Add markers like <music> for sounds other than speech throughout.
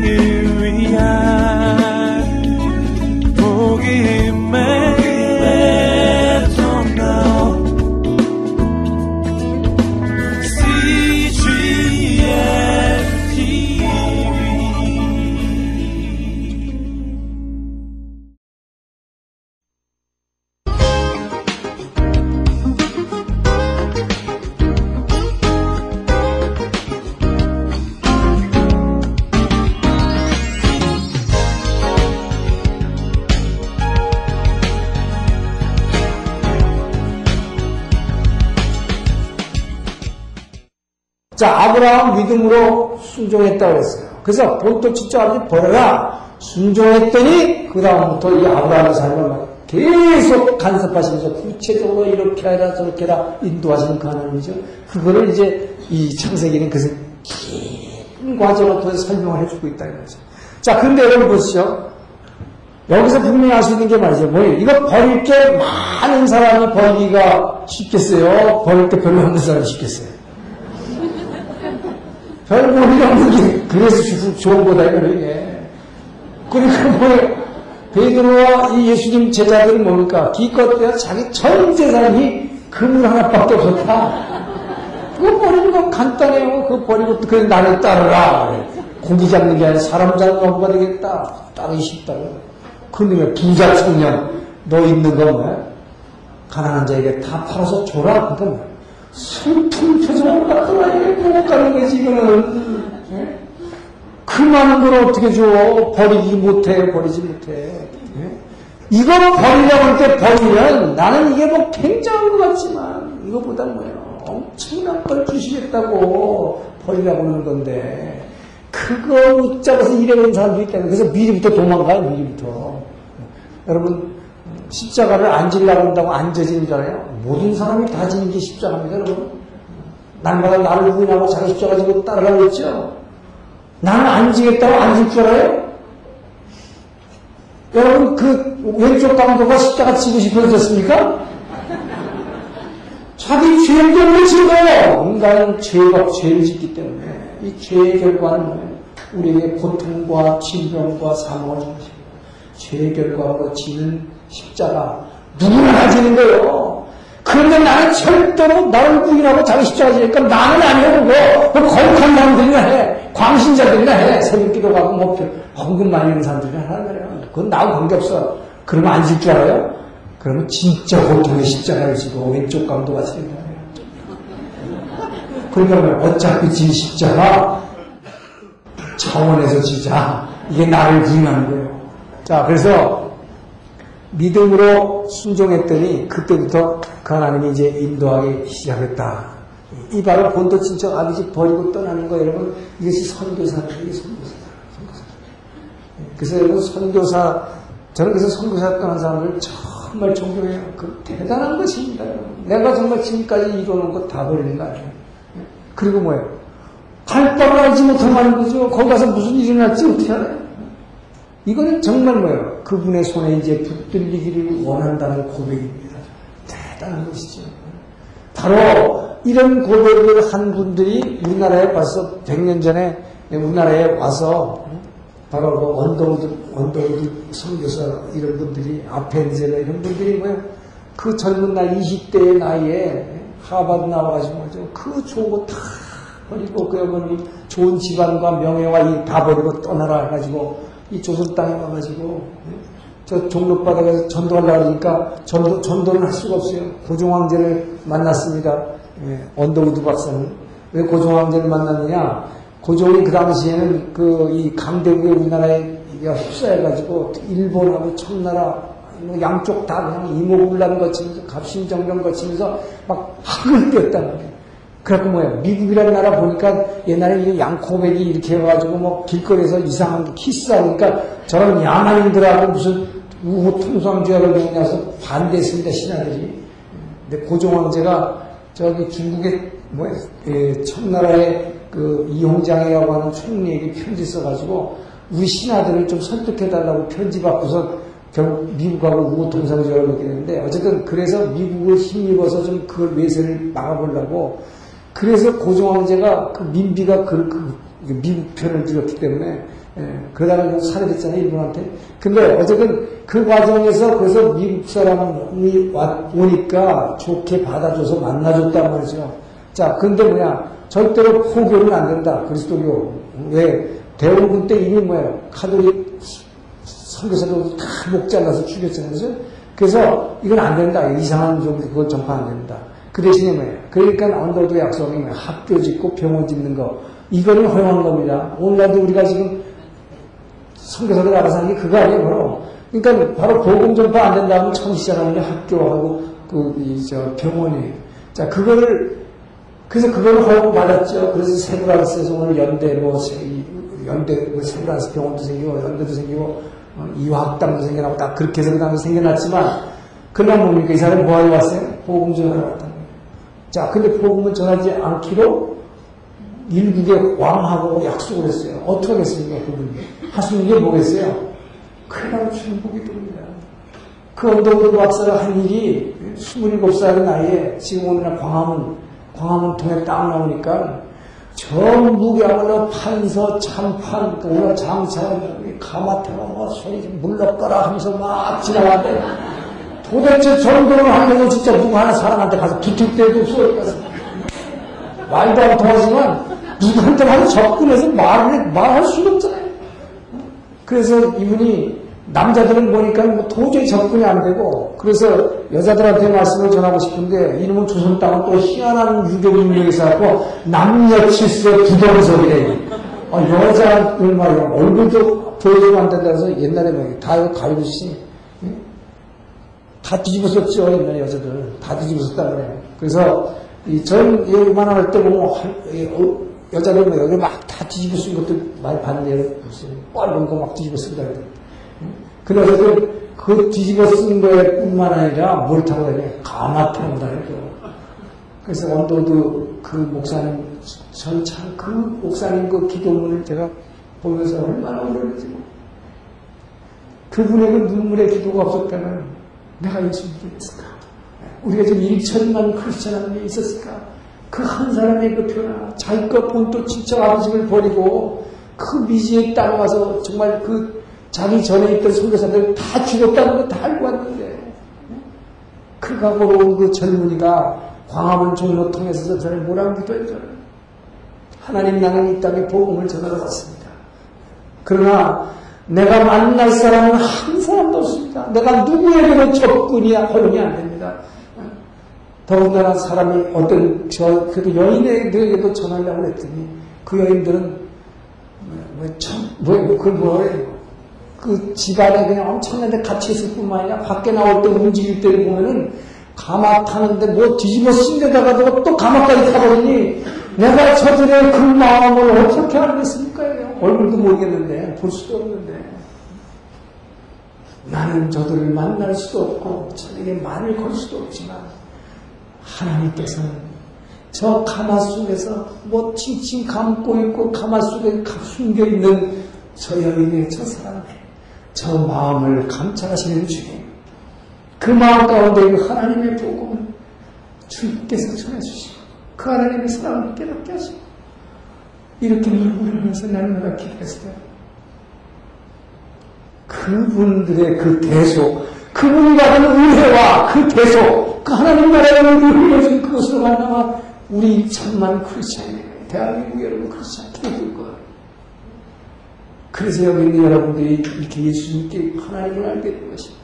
자, 아브라함 믿음으로 순종했다고 했어요. 그래서 본토 진짜 아버지 버려라. 순종했더니, 그 다음부터 이 아브라함의 삶을 계속 간섭하시면서 구체적으로 이렇게 해라, 저렇게 해라, 인도하시는 그 하나님이죠. 그거를 이제 이 창세기는 그래서 긴 과정을 통해서 설명을 해주고 있다, 이거죠. 자, 근데 여러분 보시죠. 여기서 분명히 알 수 있는 게 말이죠. 뭐예요? 이거 버릴 게 많은 사람이 버리기가 쉽겠어요? 버릴 게 별로 없는 사람이 쉽겠어요? 별 볼이 없는 게 그래서 좋은 거다 이거는 그러니까 뭐 베드로와 이 예수님 제자들은 뭡니까? 기껏해야 자기 전 재산이 그물 하나밖에 없었다. 그거 버리는 건 간단해요. 그거 버리고 그래 나를 따르라. 고기 잡는 게 아니라 사람 잡는 업가 되겠다. 따르기 쉽다. 그런데 부자 청년 너 있는 거 뭐야? 가난한 자에게 다 팔아서 줘라. 그거 뭐야? 슬픈 표정을 갖다가 보고 가는 거지, 이거는. 예? 그 많은 걸 어떻게 줘? 버리지 못해, 버리지 못해. 예? 이거 버리려고 할 때 버리면 나는 이게 뭐 굉장한 것 같지만, 이거보다 뭐예요? 엄청난 걸 주시겠다고 버리려고 하는 건데, 그거 붙잡아서 일해보는 사람도 있다는 그래서 미리부터 도망가요, 미리부터. 여러분, 십자가를 안 지려고 한다고 알아요? 모든 사람이 다 지는 게 십자가입니다, 여러분. 날마다 나를 부인하고 자기 십자가 지고 따라가고 있죠? 나는 안질줄 알아요? 여러분, 그 왼쪽 강도가 십자가 지고 싶어서 졌습니까? 자기 죄를 때문에 진 거예요. 인간은 죄가 죄를 짓기 때문에. 이 죄의 결과는 우리에게 고통과 질병과 사망을 주십니다. 죄의 결과로 지는 십자가 누구나 가지는 거예요. 그런데 나는 절대로 나를 부인하고 자기 십자가 지니까 나는 안 해보고 뭐 거룩한 사람들이나 해. 광신자들이나 해. 새벽 기도 가고 뭐 헌금 많이 하는 사람들이나 하는 거예요. 그건 나하고 관계없어. 그러면 안 질 줄 알아요? 그러면 진짜 고통의 십자가를 지고 왼쪽 지는 거예요. 그러니까 어차피 진 십자가 차원에서 지자. 이게 나를 부인하는 거예요. 자, 그래서 믿음으로 순종했더니 그때부터 그 하나님이 이제 인도하기 시작했다. 이 바로 본토 친척 아버지 버리고 떠나는 거 여러분 이것이 선교사입니다. 이게 선교사. 선교사. 그래서 여러분 선교사 저는 그래서 선교사 떠난 사람을 정말 존경해요. 그 대단한 것입니다. 내가 정말 지금까지 이루어놓은 거다 버리는 거 아니에요. 그리고 뭐예요? 갈 바를 알지 못하는 거죠. 거기 가서 무슨 일이 날지 어떻게 알아요? 이거는 정말 뭐예요? 그분의 손에 이제 붙들리기를 원한다는 고백입니다. 대단한 것이죠. 바로 이런 고백을 한 분들이 우리나라에 벌써 100년 전에 우리나라에 와서 바로 그 언더우드, 언더우드 선교사 이런 분들이 아펜젤러 이런 분들이 뭐예요? 그 젊은 날 20대의 나이에 하바드 나와가지고? 그 좋은 거다 버리고 그 어머니 좋은 집안과 명예와 이 다 버리고 떠나라 해가지고 이 조선 땅에 와가지고 저 종로바닥에서 전도하려고 하니까 전도, 전도는 할 수가 없어요. 고종황제를 만났습니다. 예, 언더우드 박사는. 왜 고종황제를 만났느냐? 고종이 그 당시에는 그 이 강대국의 우리나라가 휩싸여가지고 일본하고 청나라 뭐 양쪽 다 그냥 이모군란 거치면서 갑신정변 거치면서 막 학을 떼었단 말이에요. 그래갖고 뭐야 미국이라는 나라 보니까 옛날에 양코백이 이렇게 해가지고 뭐 길거리에서 이상한 게 키스하니까 저런 야만인들하고 무슨 우호 통상주의를 배우냐서 반대했습니다 신하들이. 근데 고종 황제가 저기 중국의 예, 청나라의 그 이홍장이라고 하는 총리에게 편지 써가지고 우리 신하들을 좀 설득해달라고 편지 받고서 결국 미국하고 우호 통상주의를 맺게 되는데 어쨌든 그래서 미국을 힘입어서 좀 그 외세를 막아보려고 그래서 고종 황제가 그 민비가 그, 그 미국 편을 들었기 때문에 예, 그러다가 살해됐잖아요, 일본한테. 근데 어쨌든 그 과정에서 그래서 미국 사람이 와, 오니까 좋게 받아줘서 만나줬단 말이죠. 자, 근데 뭐야. 절대로 포교는 안 된다. 그리스도교. 왜? 대원군 때 이미 뭐예요. 카톨릭 선교사도 다 목 잘라서 죽였잖아요. 그래서 이건 안 된다. 이상한 종교 그걸 전파 안 된다. 그 대신에 뭐예요? 그러니까 언더도 약속이 뭐예요? 학교 짓고 병원 짓는 거. 이거는 허용한 겁니다. 오늘날도 우리가 지금 선교사들 알아서 하는 게 그거 아니에요, 바로. 그러니까 바로 복음 전파 안 된다면 처음 시작하는 게 학교하고 그, 이, 저, 병원이에요. 자, 그거를, 그래서 그걸 허용받았죠. 그래서 세브란스에서 오늘 연대, 뭐, 연대, 뭐 세브란스 병원도 생기고, 연대도 생기고, 어, 이화학당도 생겨나고, 다 그렇게 해서 그 다음에 생겨났지만, 그러나 뭡니까? 이 사람이 뭐 하러 왔어요? 복음 전하러 왔다. 자, 근데 복음을 전하지 않기로 일국의 왕하고 약속을 했어요. 어떻게 하겠습니까, 그분이? 하시는 게 뭐겠어요? 큰일 중복이 됩니다. 그 언덕으로 박사가 한 일이 27살의 나이에 지금 오늘날 광화문, 광화문 통에 딱 나오니까 그야말로 판서, 참판, 오늘 장차, 가마태가 뭐 소리 좀 물러거라 하면서 막 지나가는데 도대체 정도를 하면서 진짜 누구 하나 사람한테 가서 때도 없어. 말도 안 통하지만 누구한테 가서 접근해서 말을, 말할 수가 없잖아요. 그래서 이분이 남자들은 보니까 뭐 도저히 접근이 안 되고 그래서 여자들한테 말씀을 전하고 싶은데 이놈은 조선 땅은 또 희한한 유교 문명이 있어갖고 남녀 칠수 부동석이래. 아, 여자들 말이야 얼굴도 보여주면 안 된다 해서 옛날에 뭐다 가위듯이 다 뒤집었었죠 옛날에 여자들 다 뒤집었었다 그래요. 그래서 전 이만할 때 보면 어, 여자들 뭐 여기 막 다 뒤집어 쓴 것도 많이 봤는데, 뻘른 거막 뒤집어 쓴다. 그래서 그, 그 뒤집어 쓴 거에 뿐만 아니라 뭘 타고 다녀? 가마 타고 다녀. 그래서 원도도 그 목사님, 전참그 목사님 그 기도문을 제가 보면서 얼마나 울었지. 그분의 그 눈물의 기도가 없었다면 내가 예수 믿겠을까? 우리가 지금 1천만 크리스천이 있었을까? 그 한 사람의 그 표나 자기 것 본토 친척 아버지를 버리고 그 미지의 땅에 와서 정말 그 자기 전에 있던 선교사들 다 죽였다는 거 다 알고 왔는데 그 각오로 온 그 젊은이가 광화문 종로 통해서 저를 뭐라고 기도 했잖아요. 하나님 나는 이 땅에 복음을 전하러 왔습니다. 그러나 내가 만날 사람은 한 사람도 없습니다. 내가 누구에게도 접근이 허용이 안 됩니다. 더군다나 사람이 어떤 저, 그래도 여인들에게도 전하려고 했더니 그 여인들은 뭐, 참, 뭐, 그 뭐예요? 그 집안에 그냥 엄청난데 같이 있을 뿐만 아니라 밖에 나올 때 움직일 때를 보면은 가마 타는데 뭐 뒤집어 쓴 데다가도 또 가마까지 타버리니 내가 저들의 그 마음을 어떻게 알겠습니까? 얼굴도 모르겠는데 볼 수도 없는데 나는 저들을 만날 수도 없고 저에게 말을 걸 수도 없지만 하나님께서는 저 가마 속에서 뭐 칭칭 감고 있고 가마 속에 숨겨 있는 저 여인의 저 사랑을 저 마음을 감찰하시는 주님 그 마음 가운데 하나님의 복음을 주님께서 전해주시고 그 하나님의 사랑을 깨닫게 하시고 이렇게 눈물을면서 날마다 기도했어요. 그분들의 그 대소, 그분이 받은 은혜와 그 대소, 그 하나님 나라의 위해준 그것으로 만나와 우리 천만 크리스찬이 대한민국 여러분 크리스찬 기도될 거예요. 그래서 여기 있는 여러분들이 이렇게 예수님께 하나님을 알게 된 것입니다.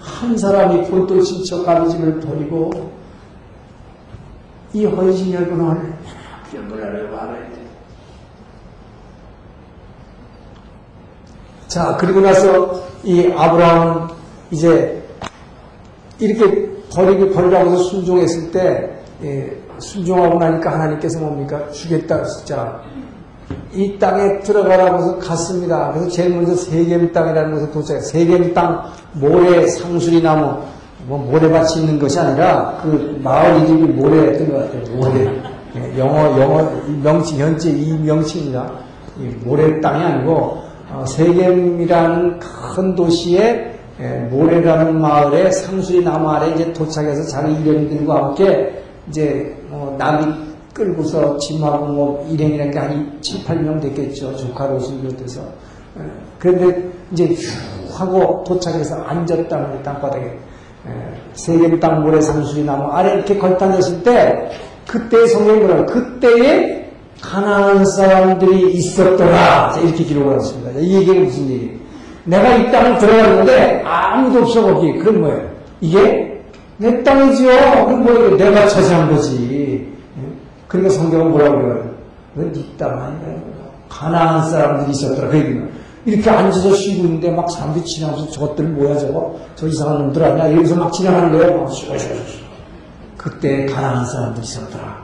한 사람이 본토 친척 아버지를 버리고 이 여러분 얼마나 병을 알아야 돼. 자, 그리고 나서 이 아브라함은 이제 이렇게 버리기 버리라고 해서 순종했을 때 예, 순종하고 나니까 하나님께서 뭡니까 주겠다 진짜 이 땅에 들어가라고 해서 갔습니다. 그래서 제일 먼저 세겜 땅이라는 곳에 도착해 세겜 땅 모래 상수리 나무 뭐 모래밭이 있는 것이 아니라 그 마을 이름이 모래였던 것 같아요. 모래 예, 영어 영어 명칭 현재 이 명칭입니다. 모래 땅이 아니고 어, 세겜이라는 큰 도시에 예, 모래라는 마을에 상수리 나무 아래 이제 도착해서 자기 일행들과 함께 이제 뭐 남이 끌고서 짐하고 뭐 일행이라는 게한 7, 8명 됐겠죠. 조카로서 비롯해서. 그런데 이제 휴 하고 도착해서 앉았다는 땅바닥에 세겜 땅 모래 산수리 나무 아래 이렇게 걸터졌을 때 그때 성경이 뭐라고 그때에 가난한 사람들이 있었더라 이렇게 기록을 했습니다. 이 얘기는 무슨 얘기예요? 내가 이 땅을 들어갔는데 아무도 없어 거기 그건 뭐예요? 이게 내 땅이지요. 그럼 뭐 내가 차지한 거지. 그러니까 성경은 뭐라고 그래요? 네땅 아니야. 가난한 사람들이 있었더라. 그 얘기는. 이렇게 앉아서 쉬고 있는데 막 사람들이 지나가면서 저것들 뭐야 저거? 저 이상한 놈들 아니야? 이러면서 막 지나가는 거예요. 막 그때 가난한 사람들이 있었더라.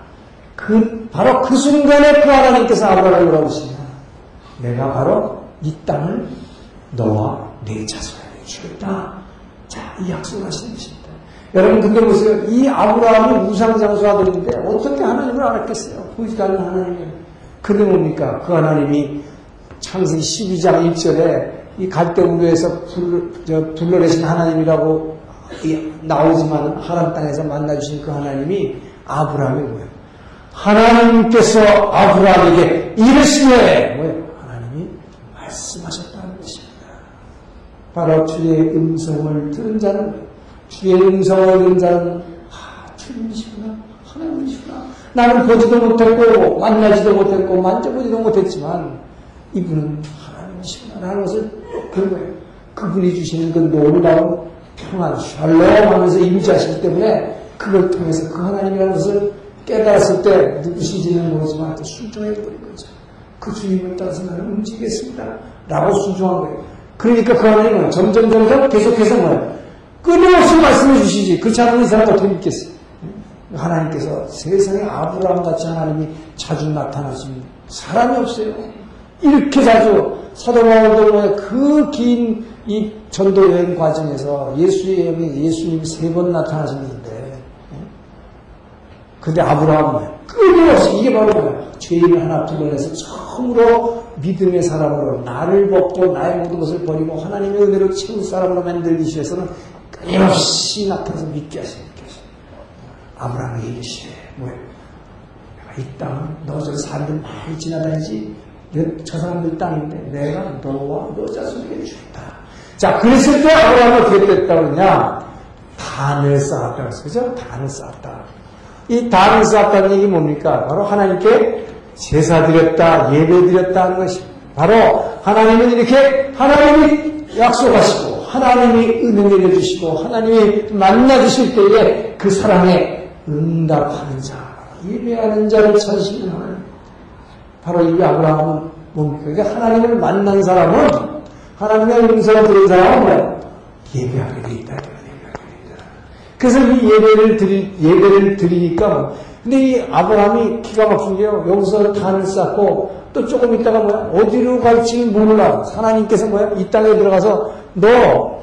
그, 바로 그 순간에 그 하나님께서 아브라함을 하시냐. 내가 바로 이 땅을 너와 내 자손에게 주겠다. 자, 이 약속을 하시는 것입니다. 여러분, 근데 보세요. 이 아브라함이 우상장수 아들인데 어떻게 하나님을 알았겠어요? 보지도 않는 하나님을. 근데 뭡니까? 그 하나님이 창세기 12장 1절에 이 갈대우르에서 불, 불러 내신 하나님이라고 나오지만 하람 땅에서 만나주신 그 하나님이 아브라함이 뭐예요? 하나님께서 아브라함에게 이르시되? 하나님이 말씀하셨다는 것입니다. 바로 주의 음성을 들은 자는 주의 음성을 들은 자는 아 주님이시구나 하나님이시구나 나는 보지도 못했고 만나지도 못했고 만져보지도 못했지만 이분은 하나님이시구나 라는 것을 본 거예요. 그분이 주시는 그 놀라운 평안, 샬롬 하면서 임재하시기 때문에 그걸 통해서 그 하나님이라는 것을 깨달았을 때 누구신지는 모르지만 순종해버린 거죠. 그 주님을 따라서 나는 움직이겠습니다. 라고 순종한 거예요. 그러니까 그 하나님은 점점 점점 계속해서 뭐예요? 끊임없이 말씀해 주시지. 그렇지 않으면 이 사람 어떻게 믿겠어요? 하나님께서 세상에 아브라함 같이 하나님이 자주 나타나시는 사람이 없어요. 이렇게 자주 사도 바울도 그 긴 이 전도 여행 과정에서 예수의 예수님이 세 번 나타나셨는데 근데 아브라함은 끊임없이 이게 바로 뭐야 죄인을 하나 불러내서 처음으로 믿음의 사람으로 나를 벗고 나의 모든 것을 버리고 하나님의 은혜로 채울 사람으로 만들기 위해서는 끊임없이 나타나서 믿게 하시는 거죠. 아브라함에게 이르시되 뭐야 이 땅은 너저 사람들 많이 지나다니지 저 사람들 땅인데 내가 너와 너 자손에게 주겠다. 자, 그랬을 때 아브라함은 어떻게 됐다고 그러냐? 단을 쌓았다. 그죠? 단을 쌓았다. 이 단을 쌓았다는 얘기 뭡니까? 바로 하나님께 제사 드렸다, 예배 드렸다 하는 것이 바로 하나님은 이렇게 하나님이 약속하시고 하나님이 은혜 내려주시고 하나님이 만나주실 때에 그 사랑에 응답하는 자, 예배하는 자를 찾으시는 하나님. 바로 이 아브라함은 뭡니까? 그러니까 하나님을 만난 사람은 하나님의 음성을 들은 사람은? 예배하게 돼 있다. 그래서 이 예배를 드리, 예배를 드리니까, 뭐. 근데 이 아브라함이 기가 막힌 게요. 여기서 단을 쌓고 또 조금 있다가 뭐야? 어디로 갈지 몰라. 하나님께서 뭐야? 이 땅에 들어가서 너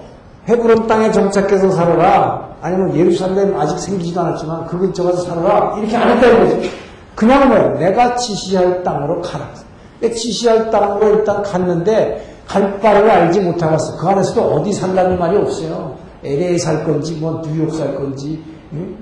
헤브론 땅에 정착해서 살아라. 아니면 예루살렘 아직 생기지도 않았지만 그 근처 가서 살아라. 이렇게 안 했다는 거죠. 그냥 뭐야? 내가 지시할 땅으로 가라. 지시할 땅으로 일단 갔는데 갈 바를 알지 못하고 왔어. 그 안에서도 어디 살라는 말이 없어요. LA 살 건지, 뭐 뉴욕 살 건지,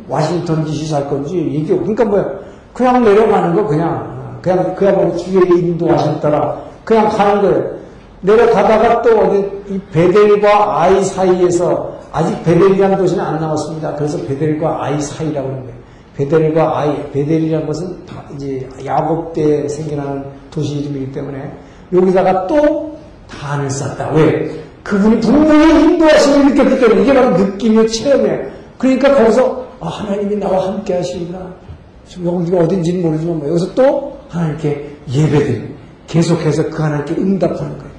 와싱턴 DC 살 건지 얘기 그러니까 뭐야? 그냥 내려가는 거 그냥 그냥 그야말로 주의 인도하셨더라. 그냥 가는 거예요. 내려가다가 또 어디 이 베델과 아이 사이에서 아직 베델이라는 도시는 안 나왔습니다. 그래서 베델과 아이 사이라고 하는 거예요. 베델과 아이, 베델이라는 것은 이제 야곱 때 생겨나는 도시 이름이기 때문에 여기다가 또 단을 쌓다. 왜? 그분이 분명히 인도하심을 느꼈기 때문에 이게 바로 느낌이요, 체험이에요. 그러니까 거기서 아, 하나님이 나와 함께 하시구나. 여기가 어딘지는 모르지만 뭐 여기서 또 하나님께 예배드리고 계속해서 그 하나님께 응답하는 거예요.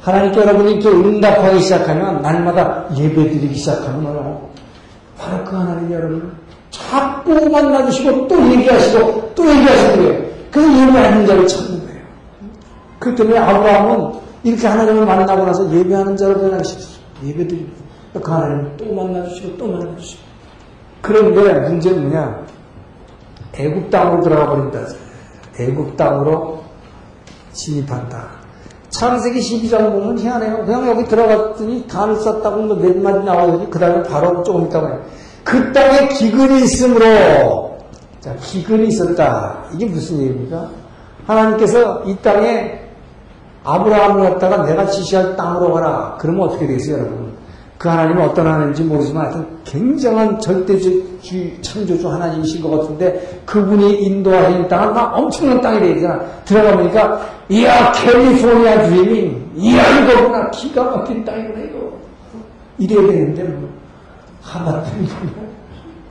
하나님께 여러분이 또 응답하기 시작하면 날마다 예배드리기 시작하면 바로 그 하나님 여러분 자꾸 만나주시고 또 얘기하시고 또 얘기하시는 거예요. 그래서 예배하는 자를 찾는 거예요. 그 때문에 아브라함은 이렇게 하나님을 만나고 나서 예배하는 자로 변화시켰어요. 예배 드리고 그 하나님을 또 만나주시고 또 만나주시고 그런데 문제는 뭐냐 애국 땅으로 들어가 버린다. 애국 땅으로 진입한다. 창세기 12장 보면 희한해요. 그냥 여기 들어갔더니 간을 썼다고 몇 마디 나와더니 그 다음에 바로 조금 있다가. 그 땅에 기근이 있으므로 자 기근이 있었다. 이게 무슨 얘기입니까? 하나님께서 이 땅에 아브라함을 갖다가 내가 지시할 땅으로 가라. 그러면 어떻게 되겠어요, 여러분? 그 하나님은 어떤 하나님인지 모르지만 하여튼 굉장한 절대주의 창조주 하나님이신 것 같은데 그분이 인도하는 땅은 막 엄청난 땅이 되잖아. 들어가 보니까 이야 캘리포니아 드리밍 이야 이거구나 기가 막힌 땅이구나 이거 이래야 되는데 뭐 하마터면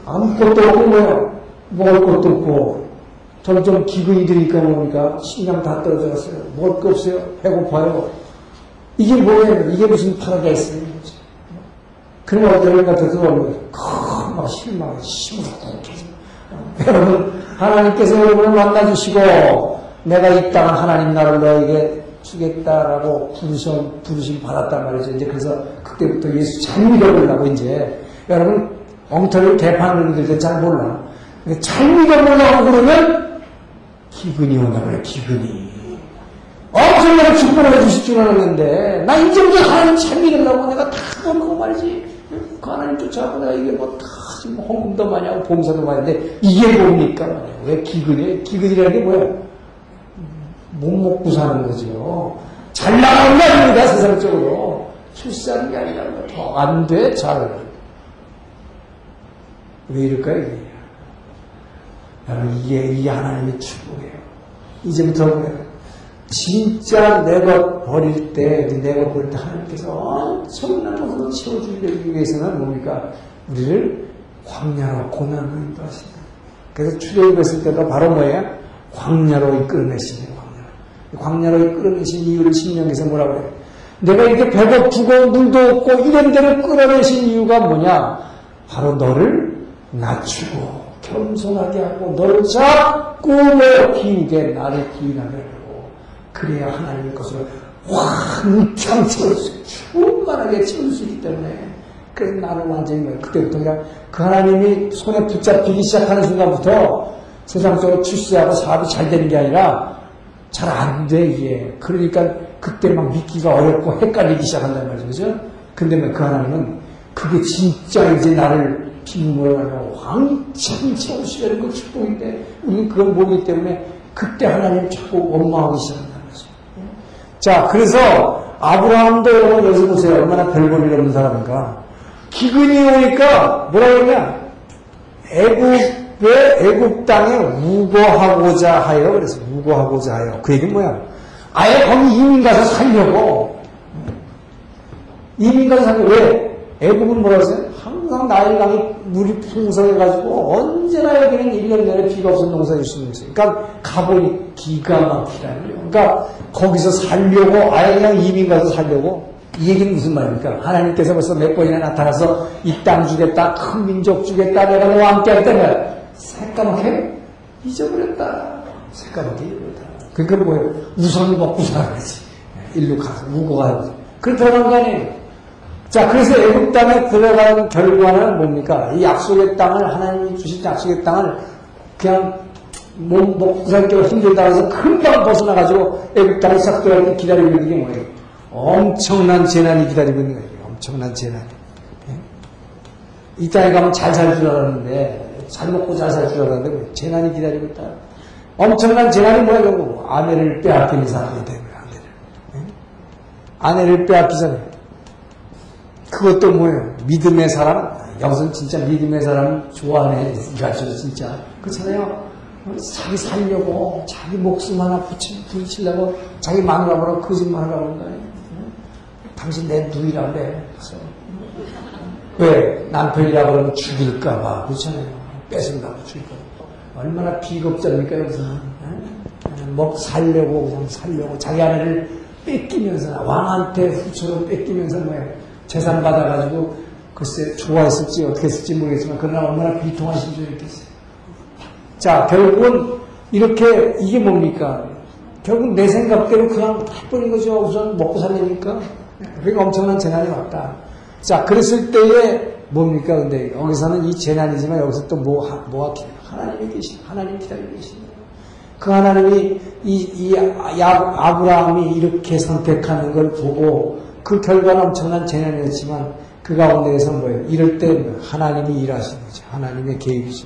아무것도 없고 뭐야 먹을 것도 없고 점점 기근이 되니까 뭡니까 식량 다 떨어져 갔어요. 먹을 거 없어요. 배고파요. 이게 뭐예요? 이게 무슨 파라다이스예요? 그러면 어떤 같아서 큰막 실망, 심으로 여러분, 하나님께서 여러분을 만나주시고, 내가 이 땅 하나님 나라를 너에게 주겠다라고 부르심, 부르심 받았단 말이죠. 이제 그래서 그때부터 예수 잘 믿어보려고 이제, 여러분, 엉터리를 대파하는 분들도 잘 몰라. 잘 믿어보려고 그러면, 기근이 온다 그래, 기근이. 엄청나게 축복을 해주실 줄 알았는데, 나 이제부터 하나님 잘 믿으려고 내가 다 그러고 말이지. 그 하나님 쫓아가고 내가 이게 뭐 다, 헌금도 많이 하고 봉사도 많이 하는데, 이게 뭡니까? 왜 기근이에요? 기근이라는 게 뭐야? 못 먹고 사는 거죠. 잘 나가는 게 아닙니다, 세상적으로. 게 아니라 더 안 돼, 잘. 왜 이럴까요, 이게? 여러분, 이게, 이게 하나님의 축복이에요. 이제부터 보면, 진짜 내가 버릴 때, 내가 버릴 때 하나님께서 엄청난 것으로 채워주기 위해서는 뭡니까? 우리를 광야로 고난으로 인도하신다. 그래서 출애굽했을 때도 바로 뭐예요? 광야로 이끌어내시네요, 광야로. 이끌어내신 이유를 신명에서 뭐라고 해요? 내가 이렇게 배고프고 물도 없고 이런 데를 끌어내신 이유가 뭐냐? 바로 너를 낮추고 겸손하게 하고 너를 자꾸 뭐 기우게 나를 기운하게 하고 그래야 하나님의 것을 왕창 채울 수, 충만하게 채울 수 있기 때문에 그래서 나는 완전히 뭐예요. 그때부터 그냥 그 하나님이 손에 붙잡히기 시작하는 순간부터 세상적으로 출세하고 사업이 잘 되는 게 아니라 잘 안 돼, 이게. 그러니까 그때 막 믿기가 어렵고 헷갈리기 시작한단 말이죠. 그죠? 근데 뭐그 하나님은 그게 진짜 이제 나를 비문을 하고 왕창 채우시려는 그 축복인데 우리는 그걸 모르기 때문에 그때 하나님 자꾸 원망하기 시작한다는 거죠. 자, 그래서 아브라함도 여러분 여기서 보세요. 얼마나 별볼일 없는 사람인가. 기근이 오니까 뭐라 그러냐. 애국의 애국 땅에 우거하고자 하여 그래서 우거하고자 하여 그 얘기는 뭐야? 아예 거기 이민 가서 살려고 이민 가서 살려고 왜? 애국은 뭐라 그러세요? 항상 나일강이 물이 풍성해가지고 언제나 여기는 1년 내내 비가 없는 농사일 수 거예요. 그러니까 가보니 기가 막히다는 거예요. 그러니까 거기서 살려고 아예 그냥 이민 가서 살려고 이 얘기는 무슨 말입니까? 하나님께서 벌써 몇 번이나 나타나서 이 땅 주겠다, 큰 민족 주겠다, 내가 너와 함께 하겠다. 새까맣게 잊어버렸다. 새까맣게 잊어버렸다. 그러니까 뭐예요? 우선 먹고 살아야지. 일로 가서, 우고 가야지. 그렇다는 거 아니에요. 자, 그래서 애국 땅에 들어가는 결과는 뭡니까? 이 약속의 땅을, 하나님이 주신 약속의 땅을 그냥 몸 먹고 살기가 힘들다 해서 금방 벗어나 가지고 애국 땅에 싹 들어갈 때 기다리고 있는 게 뭐예요? 엄청난 재난이 기다리고 있는 거예요. 엄청난 재난. 예? 이 땅에 가면 잘 살 줄 알았는데, 잘 먹고 잘 살 줄 알았는데, 재난이 기다리고 있다. 엄청난 재난이 뭐야, 결국? 아내를 빼앗기는 사람이 되는 거야, 아내를. 예? 아내를 빼앗기잖아요. 그것도 뭐예요? 믿음의 사람? 여기서는 진짜 믿음의 사람 좋아하네. 이가죠 진짜. 그렇잖아요. 자기 살려고, 자기 목숨 하나 붙이, 부딪히려고, 자기 마누라보러 거짓말 하려고 그런 거 아니에요? 당신 내 누이라 그래. 그래서 왜? 남편이라 그러면 죽일까봐. 그렇잖아요. 뺏은다고 죽일까봐. 얼마나 비겁자입니까, 여기서. 먹 살려고, 그냥 살려고. 자기 아내를 뺏기면서, 왕한테 후처로 뺏기면서 뭐야. 재산 받아가지고, 글쎄, 좋아했을지 어떻게 했을지 모르겠지만, 그러나 얼마나 비통하신 줄 있겠어요. 자, 결국은 이렇게, 이게 뭡니까? 결국 내 생각대로 그냥 해버린 거죠. 우선 먹고 살려니까. 그러니까 엄청난 재난이 왔다. 자, 그랬을 때에 뭡니까? 근데 여기서는 이 재난이지만 여기서 또 뭐, 뭐가 하나님이 계신, 하나님 기다리고 계십니다. 그 하나님이 이, 이 아브라함이 이렇게 선택하는 걸 보고 그 결과는 엄청난 재난이었지만 그 가운데에서 뭐예요? 이럴 때 하나님이 일하시는 거죠. 하나님의 계획이죠.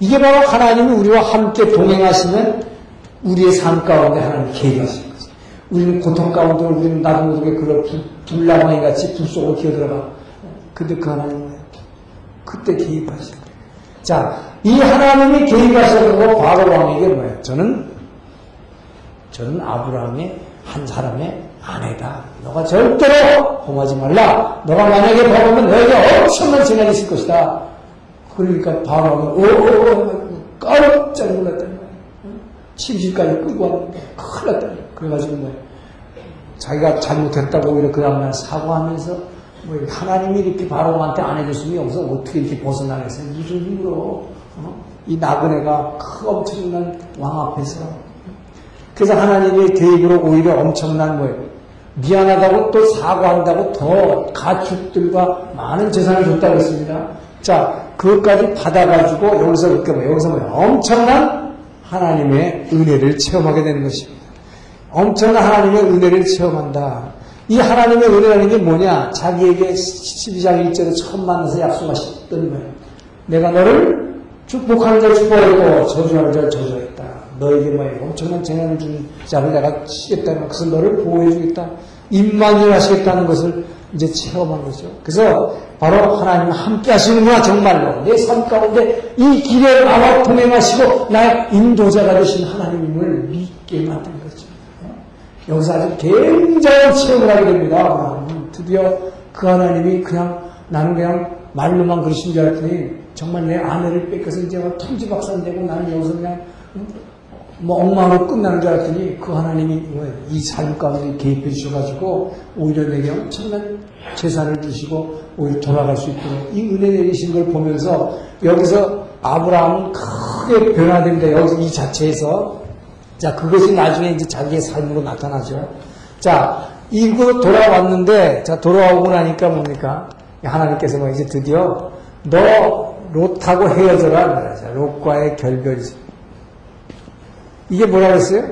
이게 바로 하나님이 우리와 함께 동행하시는 우리의 삶 가운데 하나님 계획하시는 거죠. 우리는 고통 가운데 우리는 나도 모르게 그런 불나방이 같이 불 속으로 기어들어가. 근데 그 하나님은 그때 개입하셔. 자, 이 하나님이 개입하셔는 거 바로 왕에게 뭐예요? 저는, 저는 아브라함의 한 사람의 아내다. 너가 절대로 험하지 말라. 너가 만약에 범하면 너에게 엄청난 재난이 있을 것이다. 그러니까 오오오 깜짝 놀랐다는 거예요. 침실까지 끌고 왔는데 큰일 거예요. 그래가지고 뭐 자기가 잘못했다고 오히려 그 다음날 사과하면서 뭐 하나님이 이렇게 바로한테 안 해줬으면 여기서 어떻게 이렇게 벗어나겠어요? 무슨 힘으로 어? 이 나그네가 큰 엄청난 왕 앞에서 그래서 하나님의 개입으로 오히려 엄청난 뭐예요? 미안하다고 또 사과한다고 더 가축들과 많은 재산을 줬다고 했습니다. 자, 그것까지 받아가지고 여기서 그렇게 뭐 여기서 뭐 엄청난 하나님의 은혜를 체험하게 되는 것입니다. 엄청난 하나님의 은혜를 체험한다. 이 하나님의 은혜라는 게 뭐냐? 자기에게 12장 1절에 처음 만나서 약속하셨던 거예요. 내가 너를 축복하는 자를 축복했고 저주하는 자를 저주했다. 너에게 뭐예요? 엄청난 재난을 주는 자를 내가 치겠다는 것을 너를 보호해주겠다. 임만을 하시겠다는 것을 이제 체험한 거죠. 그래서 바로 하나님 함께 하시는구나 정말로 내 삶 가운데 이 길에 나와 동행하시고 나의 인도자가 되신 하나님을 믿게 만든 거죠. 여기서 아주 굉장한 체험을 하게 됩니다. 드디어 그 하나님이 그냥 나는 그냥 말로만 그러신 줄 알았더니 정말 내 아내를 뺏겨서 이제 통지박산 되고 나는 여기서 그냥 뭐 엉망으로 끝나는 줄 알았더니 그 하나님이 이 삶 가운데 개입해 주셔가지고 오히려 내게 엄청난 재산을 주시고 오히려 돌아갈 수 있도록 이 은혜 내리신 걸 보면서 여기서 아브라함은 크게 변화됩니다. 여기서 이 자체에서 자 그것이 나중에 이제 자기의 삶으로 나타나죠. 자 이거 돌아왔는데 자 돌아오고 나니까 뭡니까 하나님께서 뭐 이제 드디어 너 롯하고 헤어져라 말하자. 롯과의 결별이 이게 뭐라고 했어요?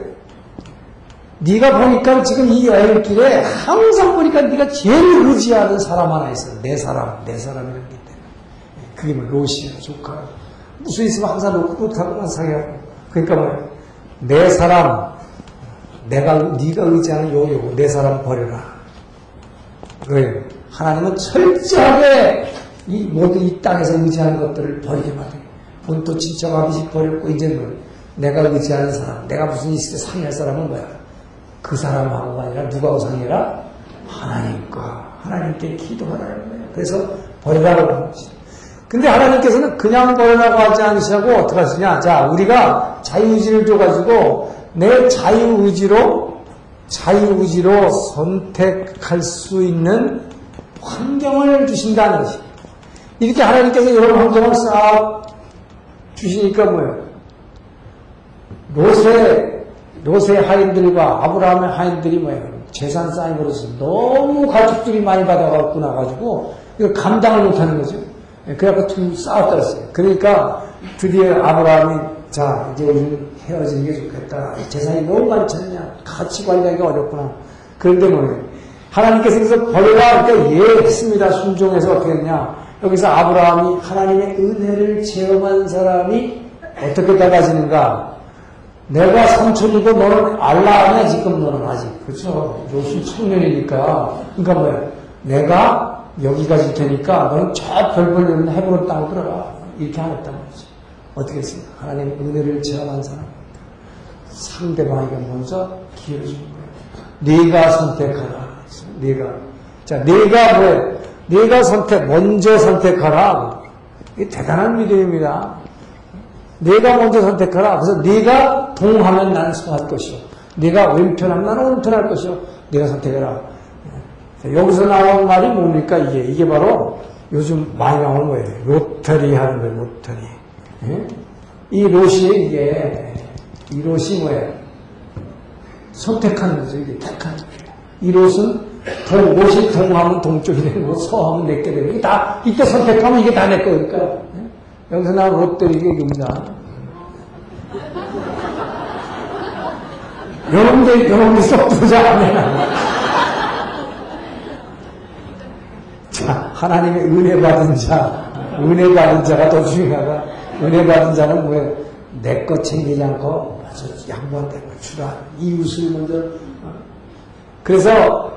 네가 보니까 지금 이 여행길에 항상 보니까 네가 제일 의지하는 사람 하나 있어. 내 사람, 내 사람이라는 게 있다. 그게 뭐 롯이야, 조카. 무슨 있으면 항상 롯하고만 상해하고. 그러니까 뭐야. 내 사람, 내가 네가 의지하는 요 요거 내 사람 버려라. 왜? 하나님은 철저하게 이 모든 이 땅에서 의지하는 것들을 버리게 말해. 본토 친척 아비집 버렸고 이제는 내가 의지하는 사람, 내가 무슨 있을 때 상의할 사람은 뭐야? 그 사람하고가 아니라 누가 상의해라? 하나님과 하나님께 기도하라는 거예요. 그래서 버리라고 하는 것이. 근데 하나님께서는 그냥 버리라고 하지 않으시고 어떻게 하시냐? 자, 우리가 자유의지를 줘가지고 내 자유의지로 자유의지로 선택할 수 있는 환경을 주신다는 것이. 이렇게 하나님께서 이런 환경을 싹 주시니까 뭐예요? 롯의, 롯의 하인들과 아브라함의 하인들이 뭐예요? 재산 쌓임으로써 너무 가족들이 많이 받아갖고 나가지고 이거 감당을 못하는 거죠. 예, 그래갖고 둘 싸웠다 했어요. 그러니까 드디어 아브라함이 자 이제 헤어지는 게 좋겠다. 재산이 너무 많지 않냐. 같이 관리하기가 어렵구나. 그런데 뭐예요? 하나님께서 여기서 버려라 그러니까 예 했습니다. 순종해서 어떻게 했냐. 여기서 아브라함이 하나님의 은혜를 체험한 사람이 어떻게 달라지는가? 내가 삼촌이고 너는 알라 아니야 지금 너는 아직 그렇죠. 요즘 청년이니까. 그러니까 뭐야? 내가 여기까지 되니까 너는 저 별벌 있는 해보는 땅 들어가. 이렇게 하겠다는 거지. 어떻게 했습니까? 하나님 은혜를 체험한 사람. 상대방에게 먼저 기회를 주는 거예요 네가 선택하라. 네가. 자 네가 뭐야? 네가 선택 먼저 선택하라. 이 대단한 믿음입니다 네가 먼저 선택하라. 그래서 네가 동하면 나는 성할 것이요. 네가 왼편하면 나는 오른편할 것이요. 네가 선택해라. 여기서 나온 말이 뭡니까? 이게 이게 바로 요즘 많이 나오는 거예요. 로터리 하는 거예요. 로터리. 예? 이 롯이 이게 이 롯이 뭐예요? 선택하는 거죠. 이게 택하는 거예요. 이 롯은 동, 롯이 동하면 동쪽이 되고 서하면 내게 되고 이게 다 이때 선택하면 이게 다 내 거니까. 여기서 나온 롯들이 이게 이겁니다. 여러분들, 여러분들 쏙 들어오자. 자, 하나님의 은혜 받은 자, 은혜 받은 자가 더 중요하다. 은혜 받은 자는 뭐예요? 내 것 챙기지 않고, 양보한테 주라. 이웃을 먼저 그래서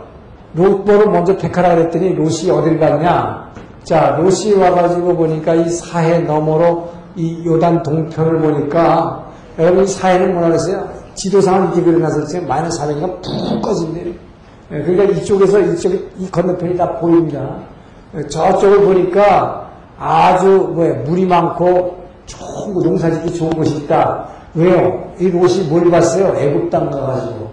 롯보를 먼저 택하라 그랬더니 롯이 어딜 갔냐? 자, 롯이 와가지고 보니까 이 사해 너머로 이 요단 동편을 보니까 여러분 이 사해는 뭐라 그랬어요? 지도상을 이렇게 지금 마이너스 400이가 푹 꺼진대요. 예, 그러니까 이쪽에서 이쪽 이 건너편이 다 보입니다. 예, 저쪽을 보니까 아주 뭐야 물이 많고 좋은 거, 농사짓기 좋은 곳이 있다. 왜요? 이 롯이 뭘 봤어요? 애국 땅 가가지고.